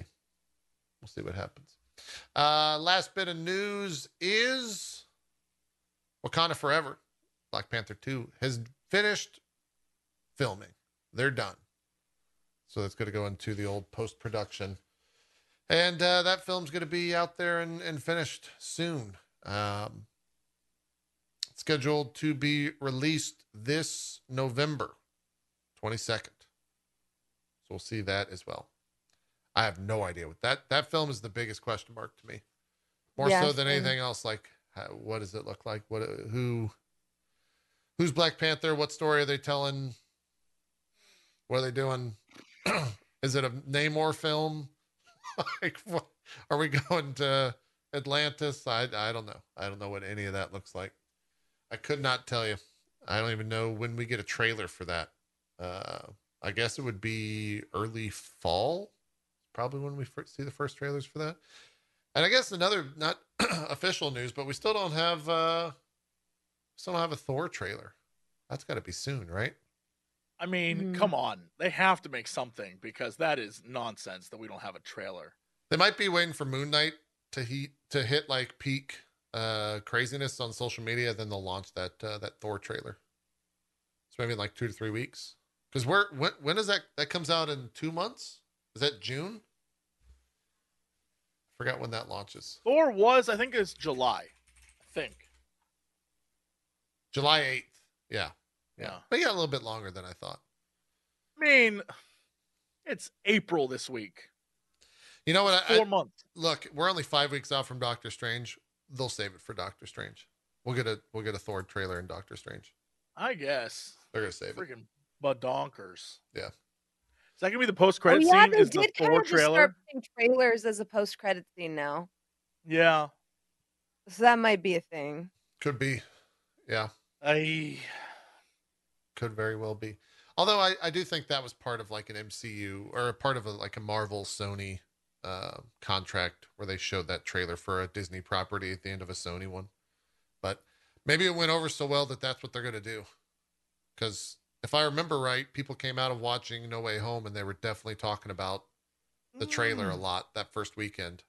We'll see what happens. Uh, last bit of news is Wakanda Forever, Black Panther 2, has finished filming. They're done. So that's going to go into the old post production. And uh, that film's going to be out there and, and finished soon. Um, scheduled to be released this November 22nd. So we'll see that as well. I have no idea what that that film is the biggest question mark to me. More Yeah, so than anything else like how, what does it look like? What who who's Black Panther? What story are they telling? What are they doing? (clears throat) is it a Namor film? (laughs) like what are we going to Atlantis? I I don't know. I don't know what any of that looks like. I could not tell you. I don't even know when we get a trailer for that. Uh, I guess it would be early fall, probably when we first see the first trailers for that. And I guess another not (clears throat) official news, but we still don't have uh, still don't have a Thor trailer. That's got to be soon, right? I mean, Mhm. come on. They have to make something because that is nonsense that we don't have a trailer. They might be waiting for Moon Knight to heat to hit like peak uh craziness on social media, then they'll launch that uh, that Thor trailer. So maybe in like two to three weeks. Because where when when is that that comes out in two months? Is that June? Forgot when that launches. Thor was, I think it's July. I think. July eighth. Yeah. Yeah. But yeah, a little bit longer than I thought. I mean, it's April this week. You know what? I, Four I, months. look, we're only five weeks out from Doctor Strange. They'll save it for Doctor Strange. We'll get a we'll get a Thor trailer in Doctor Strange. I guess. They're gonna save it. Freaking badonkers. Yeah. Is that gonna be the post Oh, credit yeah, scene? they Is the did kind Thor of just trailer? start putting trailers as a post credit scene now. Yeah. So that might be a thing. Could be. Yeah. I Could very well be. Although I, I do think that was part of like an MCU or a part of a, like a Marvel Sony uh, contract where they showed that trailer for a Disney property at the end of a Sony one. But maybe it went over so well that that's what they're going to do. Because if I remember right, people came out of watching No Way Home and they were definitely talking about the trailer a Mm. lot that first weekend.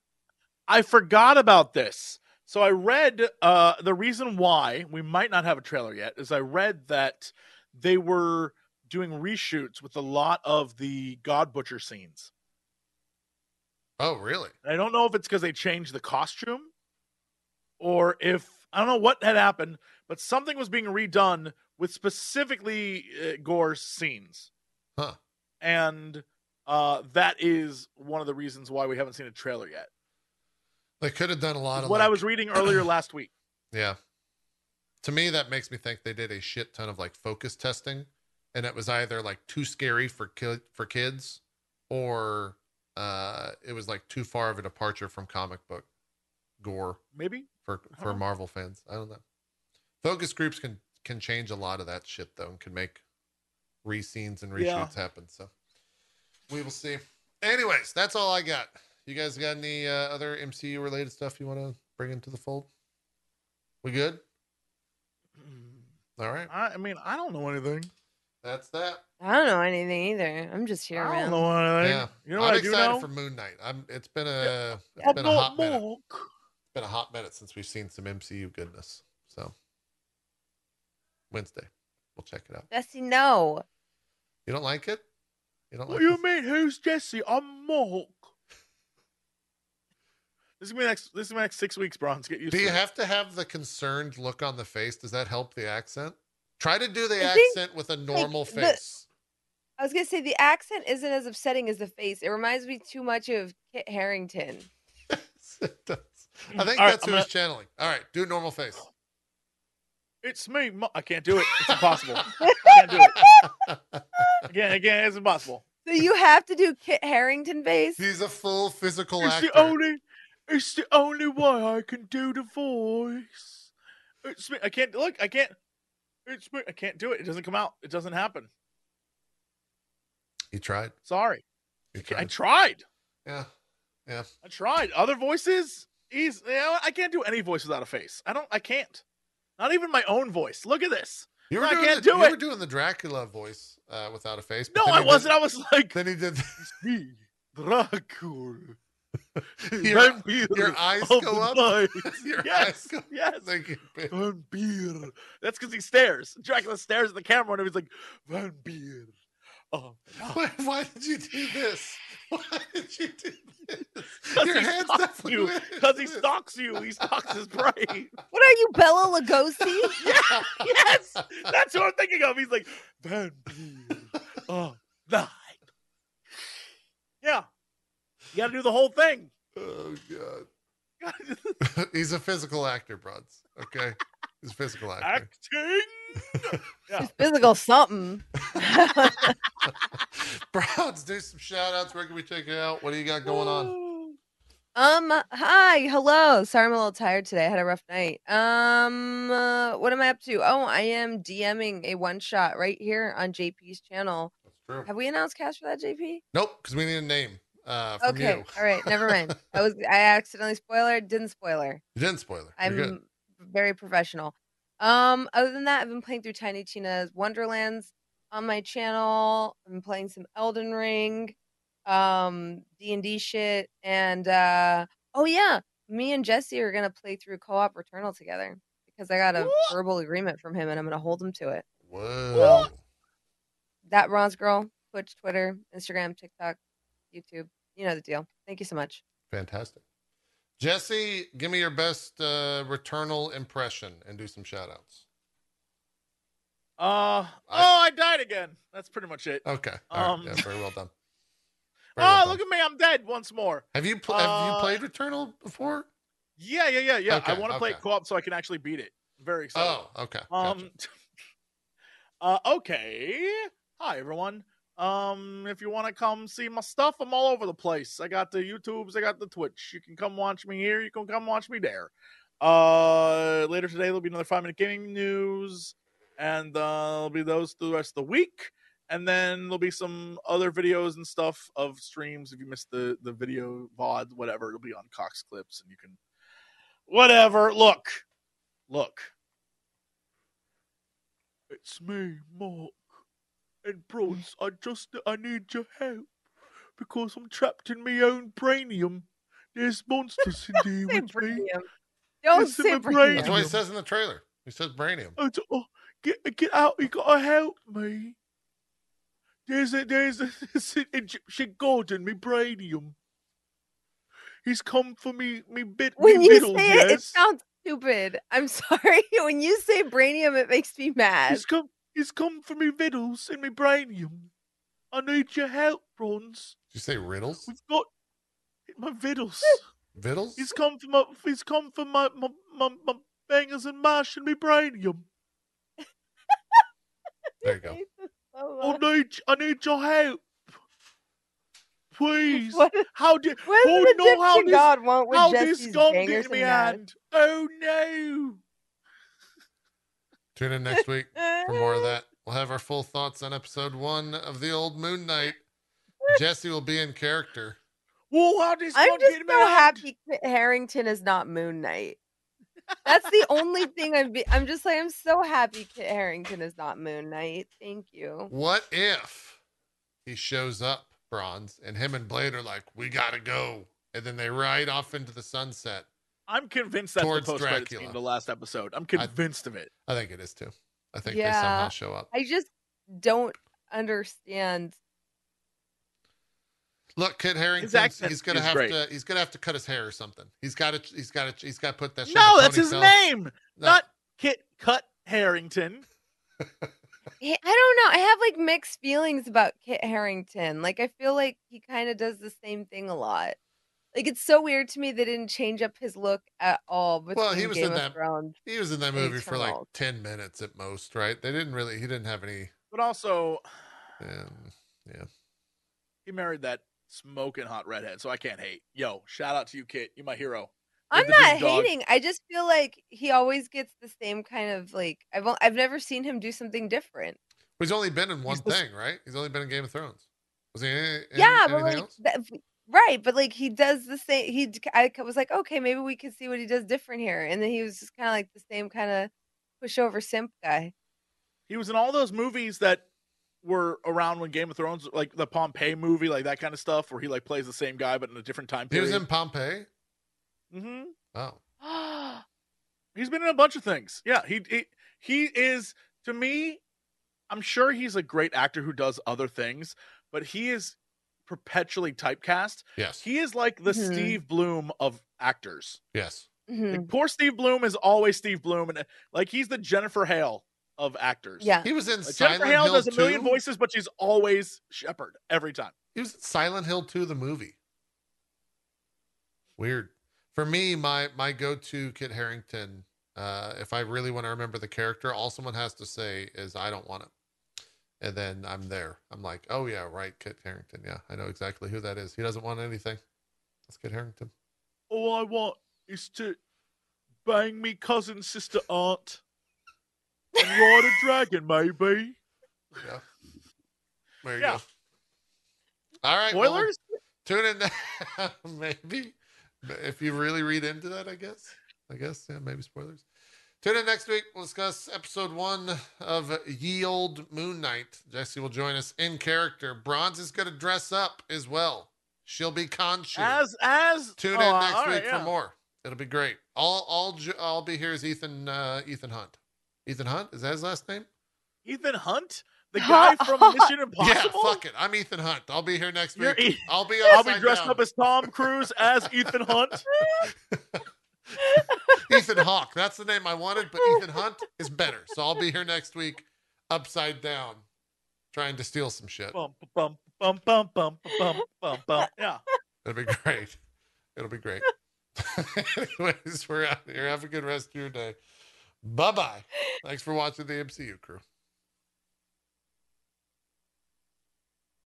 I forgot about this. So I read uh the reason why we might not have a trailer yet is I read that they were doing reshoots with a lot of the God Butcher scenes. Oh, really? I don't know if it's because they changed the costume or if I don't know what had happened, but something was being redone with specifically uh, Gorr's scenes. Huh. And uh, that is one of the reasons why we haven't seen a trailer yet. They could have done a lot of What I was reading earlier (clears throat) last week. Yeah. To me, that makes me think they did a shit ton of like focus testing, and it was either like too scary for ki- for kids, or uh, it was like too far of a departure from comic book gore Maybe. for for know. Marvel fans. I don't know. Focus groups can can change a lot of that shit though, and can make re-scenes and reshoots Yeah. happen. So we will see. Anyways, that's all I got. You guys got any uh, other MCU related stuff you want to bring into the fold? We good? All right, I, I mean, I don't know anything. That's that. I don't know anything either. I'm just here, I man. don't know anything. Yeah, You know I'm what I do excited know? for Moon Knight. I'm. It's been a. It's I'm been a not hot minute. It's been a hot minute since we've seen some MCU goodness. So Wednesday, we'll check it out. Jesse, no. You don't like it? You don't like. What like do you this? mean? Who's Jesse? I'm Mark. This is gonna be next. This is my next six weeks, Bronze. Get used Do to you it. have to have the concerned look on the face? Does that help the accent? Try to do the I think, accent with a normal the- face. I was gonna say the accent isn't as upsetting as the face. It reminds me too much of Kit Harington. (laughs) It does. I mm. think All right, that's I'm who gonna- he's channeling. All right, do normal face. It's me. Ma- I can't do it. It's impossible. (laughs) I can't do it. Again, again, it's impossible. So you have to do Kit Harington face. He's a full physical It's actor. the only. It's the only way I can do the voice. It's me. I can't look. I can't. It's. I can't do it. It doesn't come out. It doesn't happen. He tried. Sorry. He I tried. tried. Yeah. Yeah. I tried. Other voices. He's. You know. I can't do any voice without a face. I don't. I can't. Not even my own voice. Look at this. You were I doing can't the, do you were doing the Dracula voice uh, without a face. No, I wasn't. I was like, Then he did. me, Dracula. Your- Vampire your (laughs) eyes go up? (laughs) Your yes, eyes go- yes. Thank you. Vampire. That's because he stares. Dracula stares at the camera and he's like, Vampire. Oh, (laughs) Why, why did you do this? Why did you do this? Your he hands stalks you. Because he stalks you. He stalks his prey. What are you, Bela Lugosi? yeah, yes, that's what I'm thinking of. He's like, Vampire. Oh, night. Yeah, you got to do the whole thing. Oh god. You gotta do the He's a physical actor, Brods. Okay. He's a physical actor. acting. (laughs) Yeah. Physical something. (laughs) Brods, do some shout outs. Where can we check it out? What do you got going on? (sighs) Um, hi, hello. Sorry, I'm a little tired today. I had a rough night. Um, uh, what am I up to? Oh, I am DMing a one shot right here on JP's channel. That's true. Have we announced cast for that, JP? Nope, because we need a name uh, Okay, all right, never mind. (laughs) I was I accidentally spoiler, didn't spoiler. You didn't spoiler. I'm very professional. Um, other than that, I've been playing through Tiny Tina's Wonderlands on my channel. I've been playing some Elden Ring, um, D and D shit, and uh, oh yeah, me and Jesse are gonna play through co-op Returnal together because I got a What? verbal agreement from him, and I'm gonna hold him to it. Whoa. That bronze girl, Twitch, Twitter, Instagram, TikTok, YouTube. You know the deal. Thank you so much. Fantastic. Jesse, give me your best uh, Returnal impression and do some shout outs. Uh, oh, I died again. That's pretty much it. Okay. All right. Um, Yeah, very well done. Oh, (laughs) Very well done. look at me. I'm dead once more. Have you pl- have you Uh, played Returnal before? Yeah, yeah, yeah, yeah. I want to play okay. co-op so I can actually beat it. I'm Very excited. Oh, okay. Gotcha. Um. (laughs) uh. Okay. Hi, everyone. Um. If you want to come see my stuff, I'm all over the place. I got the YouTubes. I got the Twitch. You can come watch me here. You can come watch me there. Uh. Later today, there'll be another five minute gaming news, and uh, there'll be those through the rest of the week. And then there'll be some other videos and stuff of streams. If you missed the the video VOD, whatever, it'll be on Cox Clips, and you can whatever. Look, look. It's me, Mark. And bros, I just I need your help because I'm trapped in my own brainium. There's monsters in (laughs) here Say with me. Don't It's say my. Brainium. That's what he says in the trailer. He says Brainium. I d- oh, get get out! You gotta help me. There's a there's a, (laughs) there's an Egyptian god in me brainium. He's come for me me bit when me you middle, say it, it sounds stupid. I'm (laughs) sorry. When you say brainium, it makes me mad. He's come he's come for me vittles in me brainium. I need your help, Bronze. Did you say riddles? We've got my vittles. Vittles? he's come for my he's come for my my my, my bangers and mash and me brainium. There you go. (laughs) so I need I need your help. please. (laughs) What, How did what Oh, no, how Egyptian this- god want with how Jesse's this gum bangers get in me hand? Oh no. Tune in next week for more of (laughs) that. We'll have our full thoughts on episode one of the old Moon Knight. Jesse will be in character. Whoa, how this I'm just get in me so hand? happy Kit Harington is not Moon Knight. That's the only (laughs) thing I'm. Be- I'm just like I'm so happy Kit Harington is not Moon Knight. Thank you. What if he shows up, Bronze, and him and Blade are like, "We gotta go," and then they ride off into the sunset. I'm convinced that's the post credit Dracula. scene of the last episode. I'm convinced of it. I think it is too. I think they Yeah. somehow show up. I just don't understand. Look, Kit Harington. He's gonna is have to. to. He's gonna have to cut his hair or something. He's got to. He's got to. He's got to put that. Shit No, that's his ponytail. name. No. Not Kit Cut Harington. (laughs) I don't know. I have like mixed feelings about Kit Harington. Like I feel like he kind of does the same thing a lot. Like it's so weird to me they didn't change up his look at all. Well, he was Game in that- Thrones. He was in that movie for like ten minutes at most, right? They didn't really. He didn't have any. But also, Um, he married that smoking hot redhead, so I can't hate. Yo, shout out to you, Kit. You're my hero. I'm not big dog. hating. I just feel like he always gets the same kind of like I've o- I've never seen him do something different. he's only been in one He's the- thing, right? He's only been in Game of Thrones. Was he in, in yeah, but anything like else? that, right, but like he does the same. He I was like, okay, maybe we could see what he does different here, and then he was just kind of like the same kind of pushover simp guy. He was in all those movies that were around when Game of Thrones, like the Pompeii movie, like that kind of stuff, where he like plays the same guy but in a different time period. He was in Pompeii. Mm-hmm. Oh, (gasps) He's been in a bunch of things. Yeah, he, he he is to me. I'm sure he's a great actor who does other things, but he is perpetually typecast. yes, He is like the Mhm. Steve Blum of actors. yes. Mhm. Like, poor Steve Blum is always Steve Blum, and like he's the Jennifer Hale of actors. Yeah, He was in Like, Silent Jennifer Hale Hill does a million 2. voices, but she's always Shepard every time. He was in Silent Hill 2, the movie. Weird. For me, my my go-to Kit Harington, uh, if I really want to remember the character, all someone has to say is "I don't want it," and then I'm there. I'm like, "Oh yeah, right, Kit Harington. Yeah, I know exactly who that is. He doesn't want anything. That's Kit Harington." All I want is to bang me cousin sister aunt and ride a (laughs) dragon, maybe. Yeah. There you Yeah. go. All right. well, Spoilers? tune in. (laughs) maybe. If you really read into that, I guess. I guess, yeah, maybe spoilers. Tune in next week. We'll discuss episode one of Ye Old Moon Knight. Jesse will join us in character. Bronze is going to dress up as well. She'll be Khonshu. as as Tune oh, in next all week right, for more. It'll be great. All, all, ju- I'll be here is Ethan, uh, Ethan Hunt. Ethan Hunt is that his last name? Ethan Hunt, the (laughs) guy from Mission (laughs) Impossible. Yeah, fuck it. I'm Ethan Hunt. I'll be here next You're week. E- I'll be I'll be dressed down. up as Tom Cruise as Ethan Hunt. (laughs) Ethan Hawke. That's the name I wanted, but Ethan Hunt is better. So I'll be here next week, upside down, trying to steal some shit. Bump, bump, bump, bump, bump, bump, bump, bump. Yeah. It'll be great. It'll be great. (laughs) Anyways, we're out here. Have a good rest of your day. Bye bye. Thanks for watching the MCU crew.